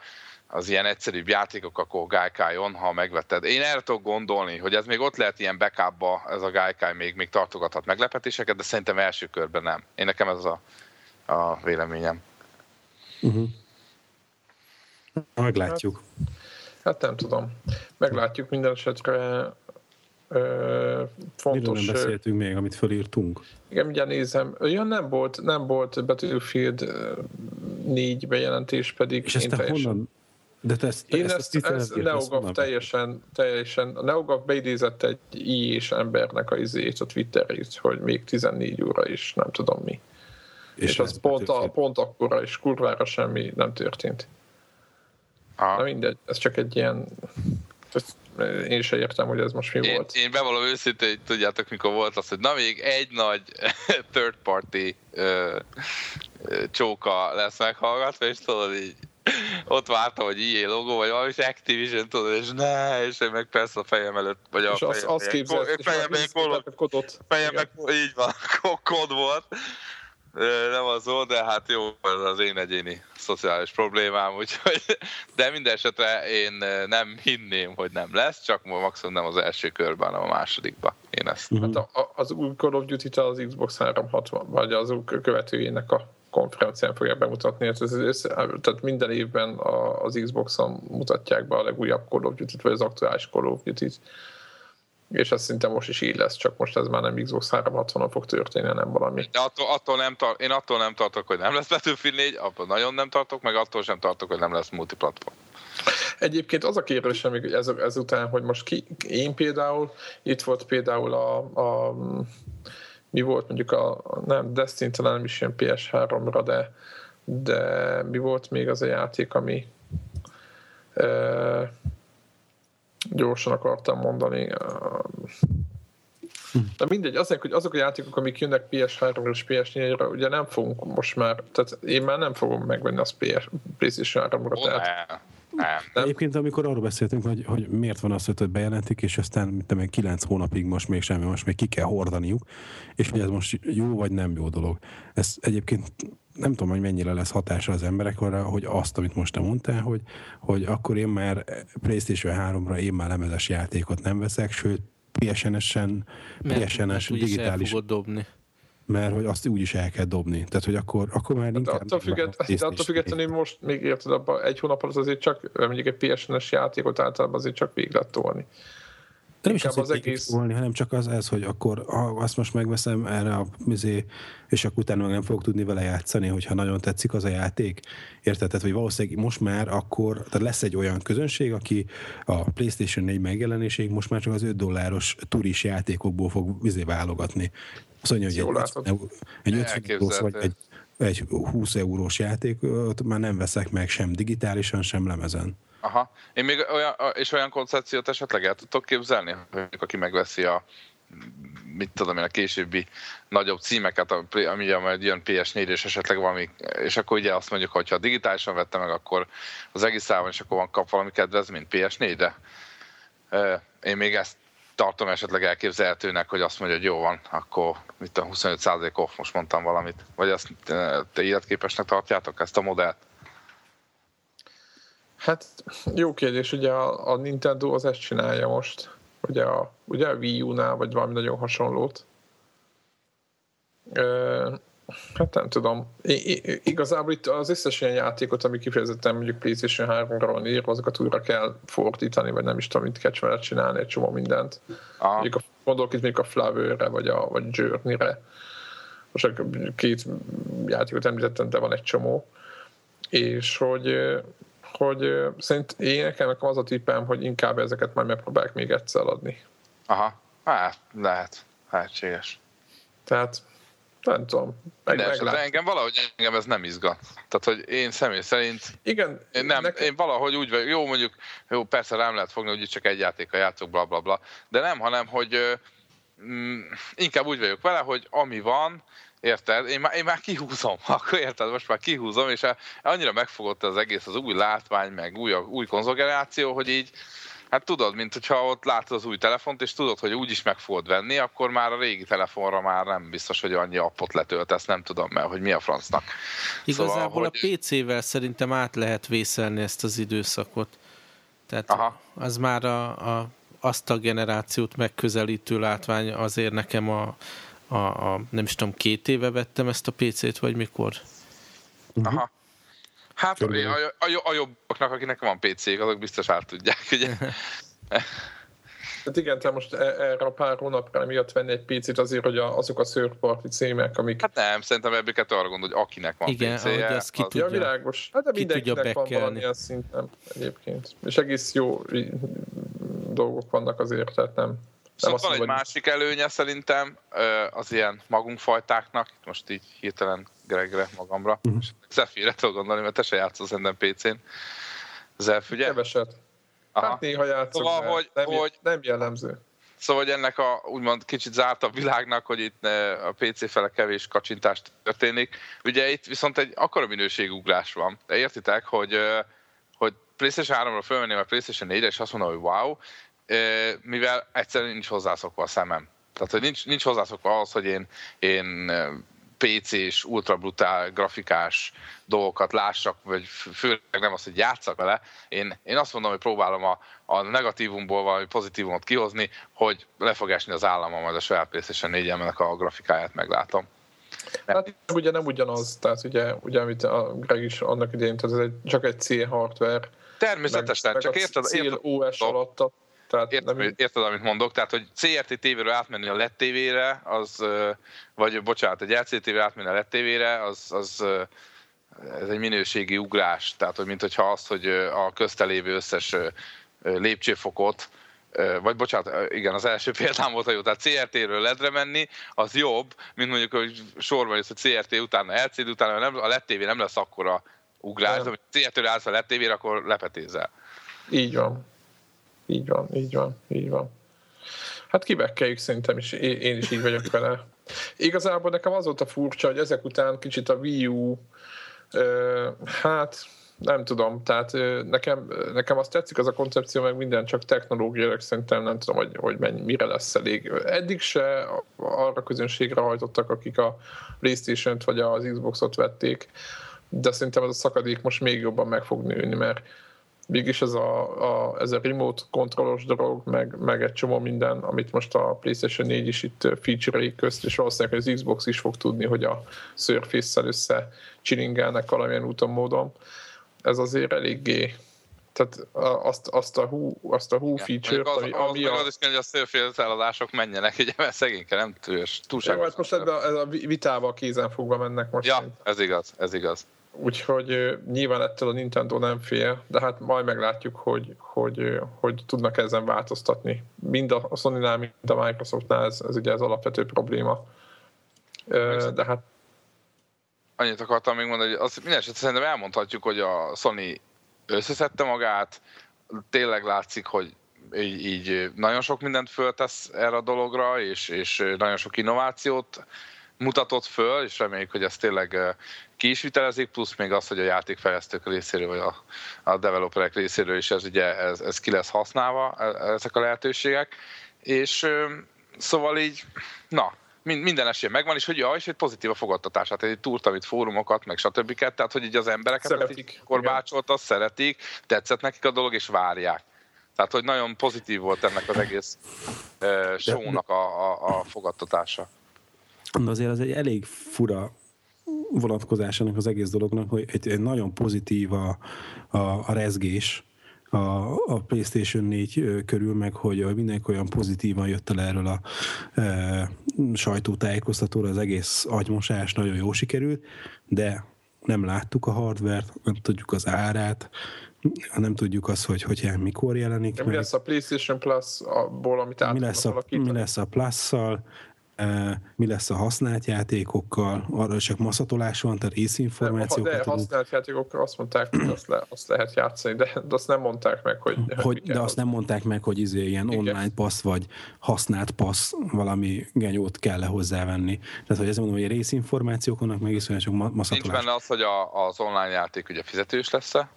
az ilyen egyszerűbb játékok, akkor Gaikai-on, ha megvetted. Én erre tudok gondolni, hogy ez még ott lehet ilyen backupba, ez a Gaikai még, még tartogathat meglepetéseket, de szerintem első körben nem. Én nekem ez a, a véleményem. Uh-huh. Meglátjuk. Hát, hát nem tudom. Meglátjuk minden esetre fontos... Miről nem beszéltünk még, amit felírtunk? Igen, ugye nézem. Olyan nem volt, nem volt Battlefield 4 bejelentés, pedig És ezt én teljesen... honnan? De te ezt, én ezt, ezt, ezt Neogaf teljesen, teljesen, Neogaf beidézett egy i és embernek a izét, a Twitterét, hogy még 14 óra is, nem tudom mi. És, és az pont, a, pont akkora is kurvára semmi nem történt. Ah. Na mindegy, ez csak egy ilyen én sem értem, hogy ez most mi én, volt. Én bevallom őszintén, hogy tudjátok, mikor volt az, hogy na még egy nagy third party ö, ö, csóka lesz meghallgatva, és tudod így ott vártam, hogy IE logó, vagy valami, és Activision, tudod, és ne, és én meg persze a fejem előtt, vagy és a fejem, azt képzeld, fejem, fejem, fejem, fejem, így van, kod volt, nem az volt, de hát jó, ez az én egyéni szociális problémám, úgyhogy, de minden esetre én nem hinném, hogy nem lesz, csak maximum nem az első körben, hanem a másodikban. Én ezt. Uh-huh. Hát a, az új Call of Duty-t az Xbox 360, vagy az új követőjének a konferencián fogják bemutatni. Hát ez, ez, tehát minden évben az Xbox-on mutatják be a legújabb Call of Duty-t, vagy az aktuális Call of Duty-t és ez szinte most is így lesz, csak most ez már nem Xbox 360-on fog történni, nem valami. De attól, attól nem tar- én attól nem tartok, hogy nem lesz Battlefield 4, attól nagyon nem tartok, meg attól sem tartok, hogy nem lesz multiplatform. Egyébként az a kérdésem még ez, ezután, hogy most ki, én például, itt volt például a, a mi volt mondjuk a, nem, Destiny talán nem is ilyen PS3-ra, de, de mi volt még az a játék, ami gyorsan akartam mondani. De mindegy, azért, hogy azok a játékok, amik jönnek PS3-ra és PS4-re, ugye nem fogunk most már, tehát én már nem fogom megvenni az PS, PlayStation 3-ra. Tehát, nem. Nem. Egyébként, amikor arról beszéltünk, hogy, hogy miért van az, hogy bejelentik, és aztán mint meg 9 hónapig most még semmi, most még ki kell hordaniuk, és hogy ez most jó vagy nem jó dolog. Ez egyébként nem tudom, hogy mennyire lesz hatása az emberek arra, hogy azt, amit most te mondtál, hogy, hogy akkor én már PlayStation 3-ra én már lemezes játékot nem veszek, sőt, PSN-esen, PSN-es digitális... dobni mert hogy azt úgy is el kell dobni. Tehát, hogy akkor, akkor már inkább... attól, függet, de attól függetlenül most még érted, abban egy hónap alatt azért csak, mondjuk egy PSN-es játékot általában azért csak végig lehet tolni. De nem is az, az egész... Volni, hanem csak az, ez, hogy akkor ha azt most megveszem erre a mizé, és akkor utána meg nem fogok tudni vele játszani, hogyha nagyon tetszik az a játék. Érted? Tehát, hogy valószínűleg most már akkor, tehát lesz egy olyan közönség, aki a PlayStation 4 megjelenéséig most már csak az 5 dolláros turis játékokból fog vizé válogatni. Azt mondja, hogy egy, egy 50 eurós vagy egy, egy 20 eurós játékot már nem veszek meg sem digitálisan, sem lemezen. Aha. Én még olyan, és olyan koncepciót esetleg el tudtok képzelni, hogy aki megveszi a mit tudom én, a későbbi nagyobb címeket, ami majd jön PS4 és esetleg valami, és akkor ugye azt mondjuk, hogy ha digitálisan vette meg, akkor az egész ávon, és akkor van kap valami kedvezményt PS4-re. Én még ezt tartom esetleg elképzelhetőnek, hogy azt mondja, hogy jó van, akkor mit a 25% off, most mondtam valamit. Vagy azt te életképesnek tartjátok, ezt a modellt? Hát jó kérdés, ugye a, a Nintendo az ezt csinálja most, ugye a, ugye a Wii U-nál, vagy valami nagyon hasonlót. Hát nem tudom. I- igazából itt az összes ilyen játékot, ami kifejezetten mondjuk PlayStation 3-ra van írva, azokat újra kell fordítani, vagy nem is tudom, mit kell csinálni, egy csomó mindent. Mondjuk a, gondolok itt még a Flavőre, vagy a vagy Journey-re. Most két játékot említettem, de van egy csomó. És hogy, hogy szerint én nekem az a tippem, hogy inkább ezeket majd megpróbálják még egyszer adni. Aha, hát lehet, lehetséges. Tehát nem tudom. Meg, de, de engem valahogy engem ez nem izgat. Tehát, hogy én személy szerint Igen, én, nem, nekem... én valahogy úgy vagyok, jó mondjuk, jó persze nem lehet fogni, hogy itt csak egy játéka játszok, bla bla bla, de nem, hanem, hogy mm, inkább úgy vagyok vele, hogy ami van, Érted? Én már, én már kihúzom, akkor érted? Most már kihúzom, és annyira megfogott az egész, az új látvány, meg új, új konzolgeneráció, hogy így Hát tudod, mint hogyha ott látod az új telefont, és tudod, hogy úgy is meg fogod venni, akkor már a régi telefonra már nem biztos, hogy annyi appot letöltesz, nem tudom mert hogy mi a francnak. Igazából szóval, hogy... a PC-vel szerintem át lehet vészelni ezt az időszakot. Tehát Aha. az már a, a, azt a generációt megközelítő látvány azért nekem a, a, a nem is tudom, két éve vettem ezt a PC-t, vagy mikor? Aha. Hát a, a, a jobbaknak, akinek van PC-k, azok biztos át tudják, ugye? Hát igen, te most e- erre a pár hónapra miatt venni egy picit azért, hogy a, azok a szőrparti címek, amik... Hát nem, szerintem ebből arra gondol, hogy akinek van igen, PC-je. Igen, az ki az... tudja, ja, világos. Hát de mindenkinek van valamilyen szinten egyébként. És egész jó dolgok vannak azért, tehát nem... Szóval van egy vagy... másik előnye szerintem az ilyen magunkfajtáknak, most így hirtelen Gregre magamra, uh-huh. Zephyr-re tudok gondolni, mert te se játszol szerintem PC-n. Zeph, ugye? Keveset. Aha. Hát néha játszok, szóval, hogy, nem, hogy, nem jellemző. Szóval, hogy ennek a úgymond kicsit zártabb világnak, hogy itt a PC fele kevés kacsintást történik. Ugye itt viszont egy akkora minőségugrás van. De értitek, hogy, hogy PlayStation 3-ra fölmenném a PlayStation 4-re, és azt mondom, hogy wow, mivel egyszerűen nincs hozzászokva a szemem. Tehát, hogy nincs, nincs hozzászokva az, hogy én, én PC-s, ultra brutál grafikás dolgokat lássak, vagy főleg nem az, hogy játszak vele. Én, én azt mondom, hogy próbálom a, a negatívumból valami pozitívumot kihozni, hogy le fog esni az állama, majd a saját PlayStation 4 a grafikáját meglátom. Hát ugye nem ugyanaz, tehát ugye, ugye amit a Greg is annak idején, tehát ez egy, csak egy C hardware. Természetesen, meg, csak meg érted? érted OS alatt tehát érted, nem... érted, amit mondok? Tehát, hogy CRT TV-ről átmenni a LED TV-re, az, vagy bocsánat, egy LCD átmenni a LED TV-re, az, az ez egy minőségi ugrás. Tehát, hogy mint hogyha azt, hogy a köztelévő összes lépcsőfokot, vagy bocsánat, igen, az első példám volt a jó, tehát CRT-ről ledre menni, az jobb, mint mondjuk, hogy sorban jössz a CRT utána LCD utána, nem, a LED TV nem lesz akkora ugrás, de hogy CRT-ről állsz a LED TV-re, akkor lepetézel. Így van. Így van, így van, így van. Hát kibekkeljük szerintem is, én is így vagyok vele. Igazából nekem az volt a furcsa, hogy ezek után kicsit a Wii U, hát nem tudom, tehát nekem, nekem azt tetszik az a koncepció, meg minden csak technológiailag szerintem nem tudom, hogy, hogy mennyi, mire lesz elég. Eddig se arra közönségre hajtottak, akik a Playstation-t vagy az Xbox-ot vették, de szerintem ez a szakadék most még jobban meg fog nőni, mert mégis ez a, a, ez a remote kontrollos dolog, meg, meg egy csomó minden, amit most a PlayStation 4 is itt feature közt, és valószínűleg az Xbox is fog tudni, hogy a Surface-szel össze csilingelnek valamilyen úton, módon. Ez azért eléggé tehát azt, azt a hú, azt a hú feature-t, ami, az, ami az, a... Az is kell, hogy a Surface eladások menjenek, ugye, mert szegényke nem túlságosan. Jó, hát most ebbe a, ez a vitával kézen fogva mennek most. Ja, szerint. ez igaz, ez igaz. Úgyhogy nyilván ettől a Nintendo nem fél, de hát majd meglátjuk, hogy, hogy, hogy tudnak ezen változtatni. Mind a Sony-nál, mind a Microsoftnál ez, ez ugye az alapvető probléma. De hát Annyit akartam még mondani, hogy az minden esetre szerintem elmondhatjuk, hogy a Sony összeszedte magát, tényleg látszik, hogy így, így nagyon sok mindent föltesz erre a dologra, és, és nagyon sok innovációt mutatott föl, és reméljük, hogy ez tényleg ki is vitelezik, plusz még az, hogy a játékfejlesztők részéről, vagy a, a developerek részéről is ez, ugye, ez, ez ki lesz használva, e, ezek a lehetőségek. És szóval így, na, minden esély megvan, és hogy ja, és egy pozitív a fogadtatás, tehát egy túrt, amit fórumokat, meg stb. Tehát, hogy így az embereket szeretik, korbácsolta, szeretik, tetszett nekik a dolog, és várják. Tehát, hogy nagyon pozitív volt ennek az egész uh, show-nak a, a, a fogadtatása. De azért az egy elég fura vonatkozásának az egész dolognak, hogy egy, egy nagyon pozitív a, a, a rezgés, a, a PlayStation 4 körül, meg hogy mindenki olyan pozitívan jött el erről a e, sajtótájékoztatóra, az egész agymosás nagyon jó sikerült, de nem láttuk a hardvert, nem tudjuk az árát, nem tudjuk azt, hogy, hogy mikor jelenik. De mi lesz a PlayStation Plus-ból, amit mi lesz a, mi lesz a Plus-szal, mi lesz a használt játékokkal, arra csak maszatolás van, tehát részinformációkat De, de használt játékokkal azt mondták, hogy azt, le, azt lehet játszani, de, de azt nem mondták meg, hogy... hogy de azt nem mondták meg, hogy izé ilyen Igen. online passz, vagy használt passz, valami genyót kell le hozzávenni. Tehát, hogy ez mondom, hogy a részinformációk vannak, meg is csak maszatolás. Nincs benne az, hogy a, az online játék ugye fizetős lesz-e?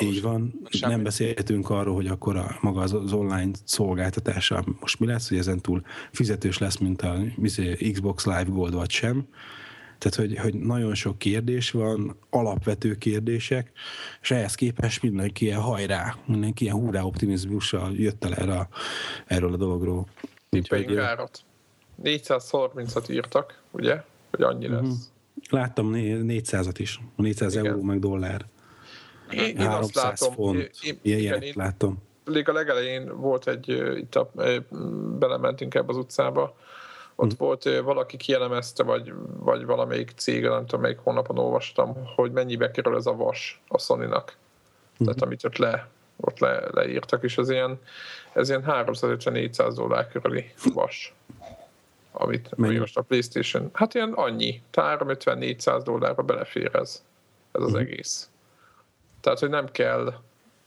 Így van. Semmi. Nem beszélhetünk arról, hogy akkor a, maga az, az online szolgáltatása most mi lesz, hogy ezen túl fizetős lesz, mint a Xbox Live Gold, vagy sem. Tehát, hogy, hogy nagyon sok kérdés van, alapvető kérdések, és ehhez képest mindenki ilyen hajrá, mindenki ilyen húrá optimizmussal jött el erre, erről a dologról. Tippeljünk árat. 430-at írtak, ugye? Hogy annyi lesz. Uh-huh. Láttam 400-at is. 400 Igen. euró meg dollár. Én, én azt látom, font. Én, én, igen, én, látom. Még a legelején volt egy, itt a, belementünk ebbe az utcába, ott hmm. volt valaki kielemezte, vagy, vagy valamelyik cég, nem tudom, melyik honlapon olvastam, hogy mennyibe kerül ez a vas a Sony-nak. Hmm. Tehát amit ott le, ott le, leírtak, és ez ilyen, ez ilyen 350-400 dollár körüli vas. Amit Mennyi? most a Playstation, hát ilyen annyi, 350-400 dollárba belefér ez, ez az hmm. egész. Tehát, hogy nem kell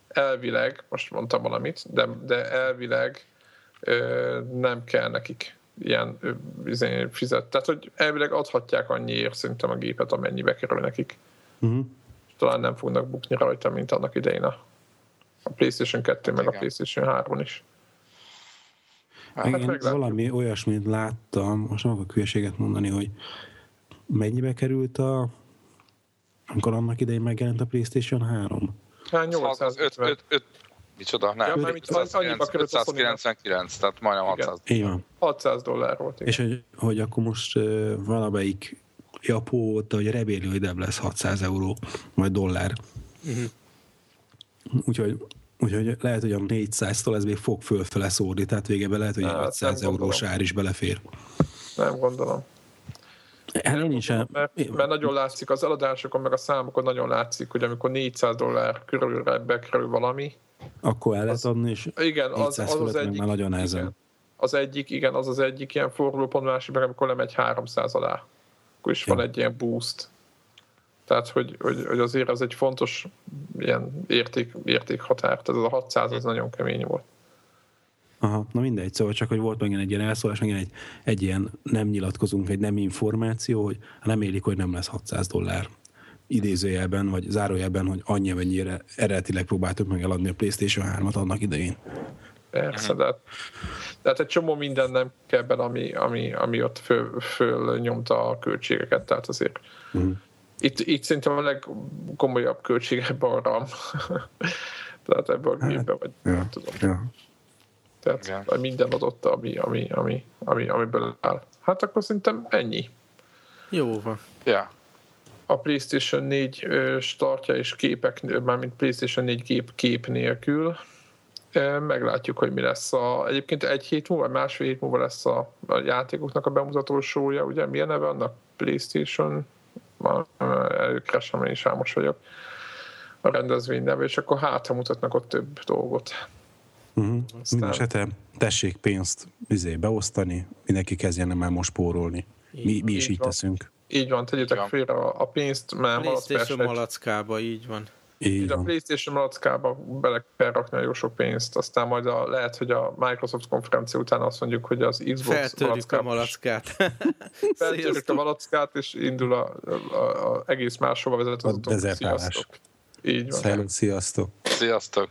elvileg, most mondtam valamit, de, de elvileg ö, nem kell nekik ilyen ö, izé, fizet. Tehát, hogy elvileg adhatják annyiért szerintem a gépet, amennyibe kerül nekik. Uh-huh. Talán nem fognak bukni rajta, mint annak idején a, a PlayStation 2 meg Igen. a PlayStation 3 is. Hát, Igen, hát valami olyasmit láttam, most nem akarok hülyeséget mondani, hogy mennyibe került a amikor annak idején megjelent a PlayStation 3? Hát 850. 5, 5, micsoda? Nem, ja, 599, tehát majdnem 600. Igen. Igen. 600 dollár volt. Igen. És hogy, hogy akkor most uh, valamelyik Japó volt, hogy remélő, lesz 600 euró, majd dollár. Uh-huh. Úgyhogy Úgyhogy lehet, hogy a 400-tól ez még fog fölfele szórni, tehát végében lehet, hogy a 600 eurós ár is belefér. Nem gondolom. Ellen is mert, mert nagyon látszik az eladásokon, meg a számokon nagyon látszik, hogy amikor 400 dollár körülre bekerül valami, akkor el lehet adni, és igen, az, az, az egyik, nagyon Igen, az egyik, igen, az az egyik ilyen fordulópont, másik meg amikor lemegy 300 alá, akkor is ja. van egy ilyen boost. Tehát, hogy, hogy, hogy azért ez egy fontos ilyen érték, értékhatár, tehát az a 600 az nagyon kemény volt. Aha, na mindegy, szóval csak, hogy volt megint egy ilyen elszólás, megint egy, egy ilyen nem nyilatkozunk, egy nem információ, hogy nem élik, hogy nem lesz 600 dollár idézőjelben, vagy zárójelben, hogy annyi, mennyire eredetileg próbáltuk meg eladni a PlayStation 3-at annak idején. Persze, de, de hát egy csomó minden nem kell bele, ami, ami, ami ott föl, föl nyomta a költségeket, tehát azért uh-huh. itt, itt szerintem a legkomolyabb költségebb a RAM. tehát ebből a gépben, vagy ja, nem tudom. Ja. Tehát Igen. minden adott, ami, ami, ami, ami, amiből áll. Hát akkor szerintem ennyi. Jó van. Ja. A PlayStation 4 startja és képek, mármint PlayStation 4 gép kép nélkül. Meglátjuk, hogy mi lesz a... Egyébként egy hét múlva, másfél hét múlva lesz a, a játékoknak a bemutató sója, ugye milyen neve annak? PlayStation? Már előkeresem, én is álmos vagyok a rendezvény neve, és akkor hát, mutatnak ott több dolgot. Uh-huh. Aztán... Mindenesetre tessék pénzt izé, beosztani, mindenki kezdjen már most spórolni. Mi, mi is így, így teszünk. Így van, tegyétek félre a, a pénzt, mert PlayStation malackába, így van. Így a PlayStation malackába bele kell rakni jó sok pénzt, aztán majd a, lehet, hogy a Microsoft konferencia után azt mondjuk, hogy az Xbox Feltörjük a malackát. Feltörjük a malackát, és indul a, a, a egész máshova vezet az. Sziasztok. Így van. Sziasztok. Sziasztok.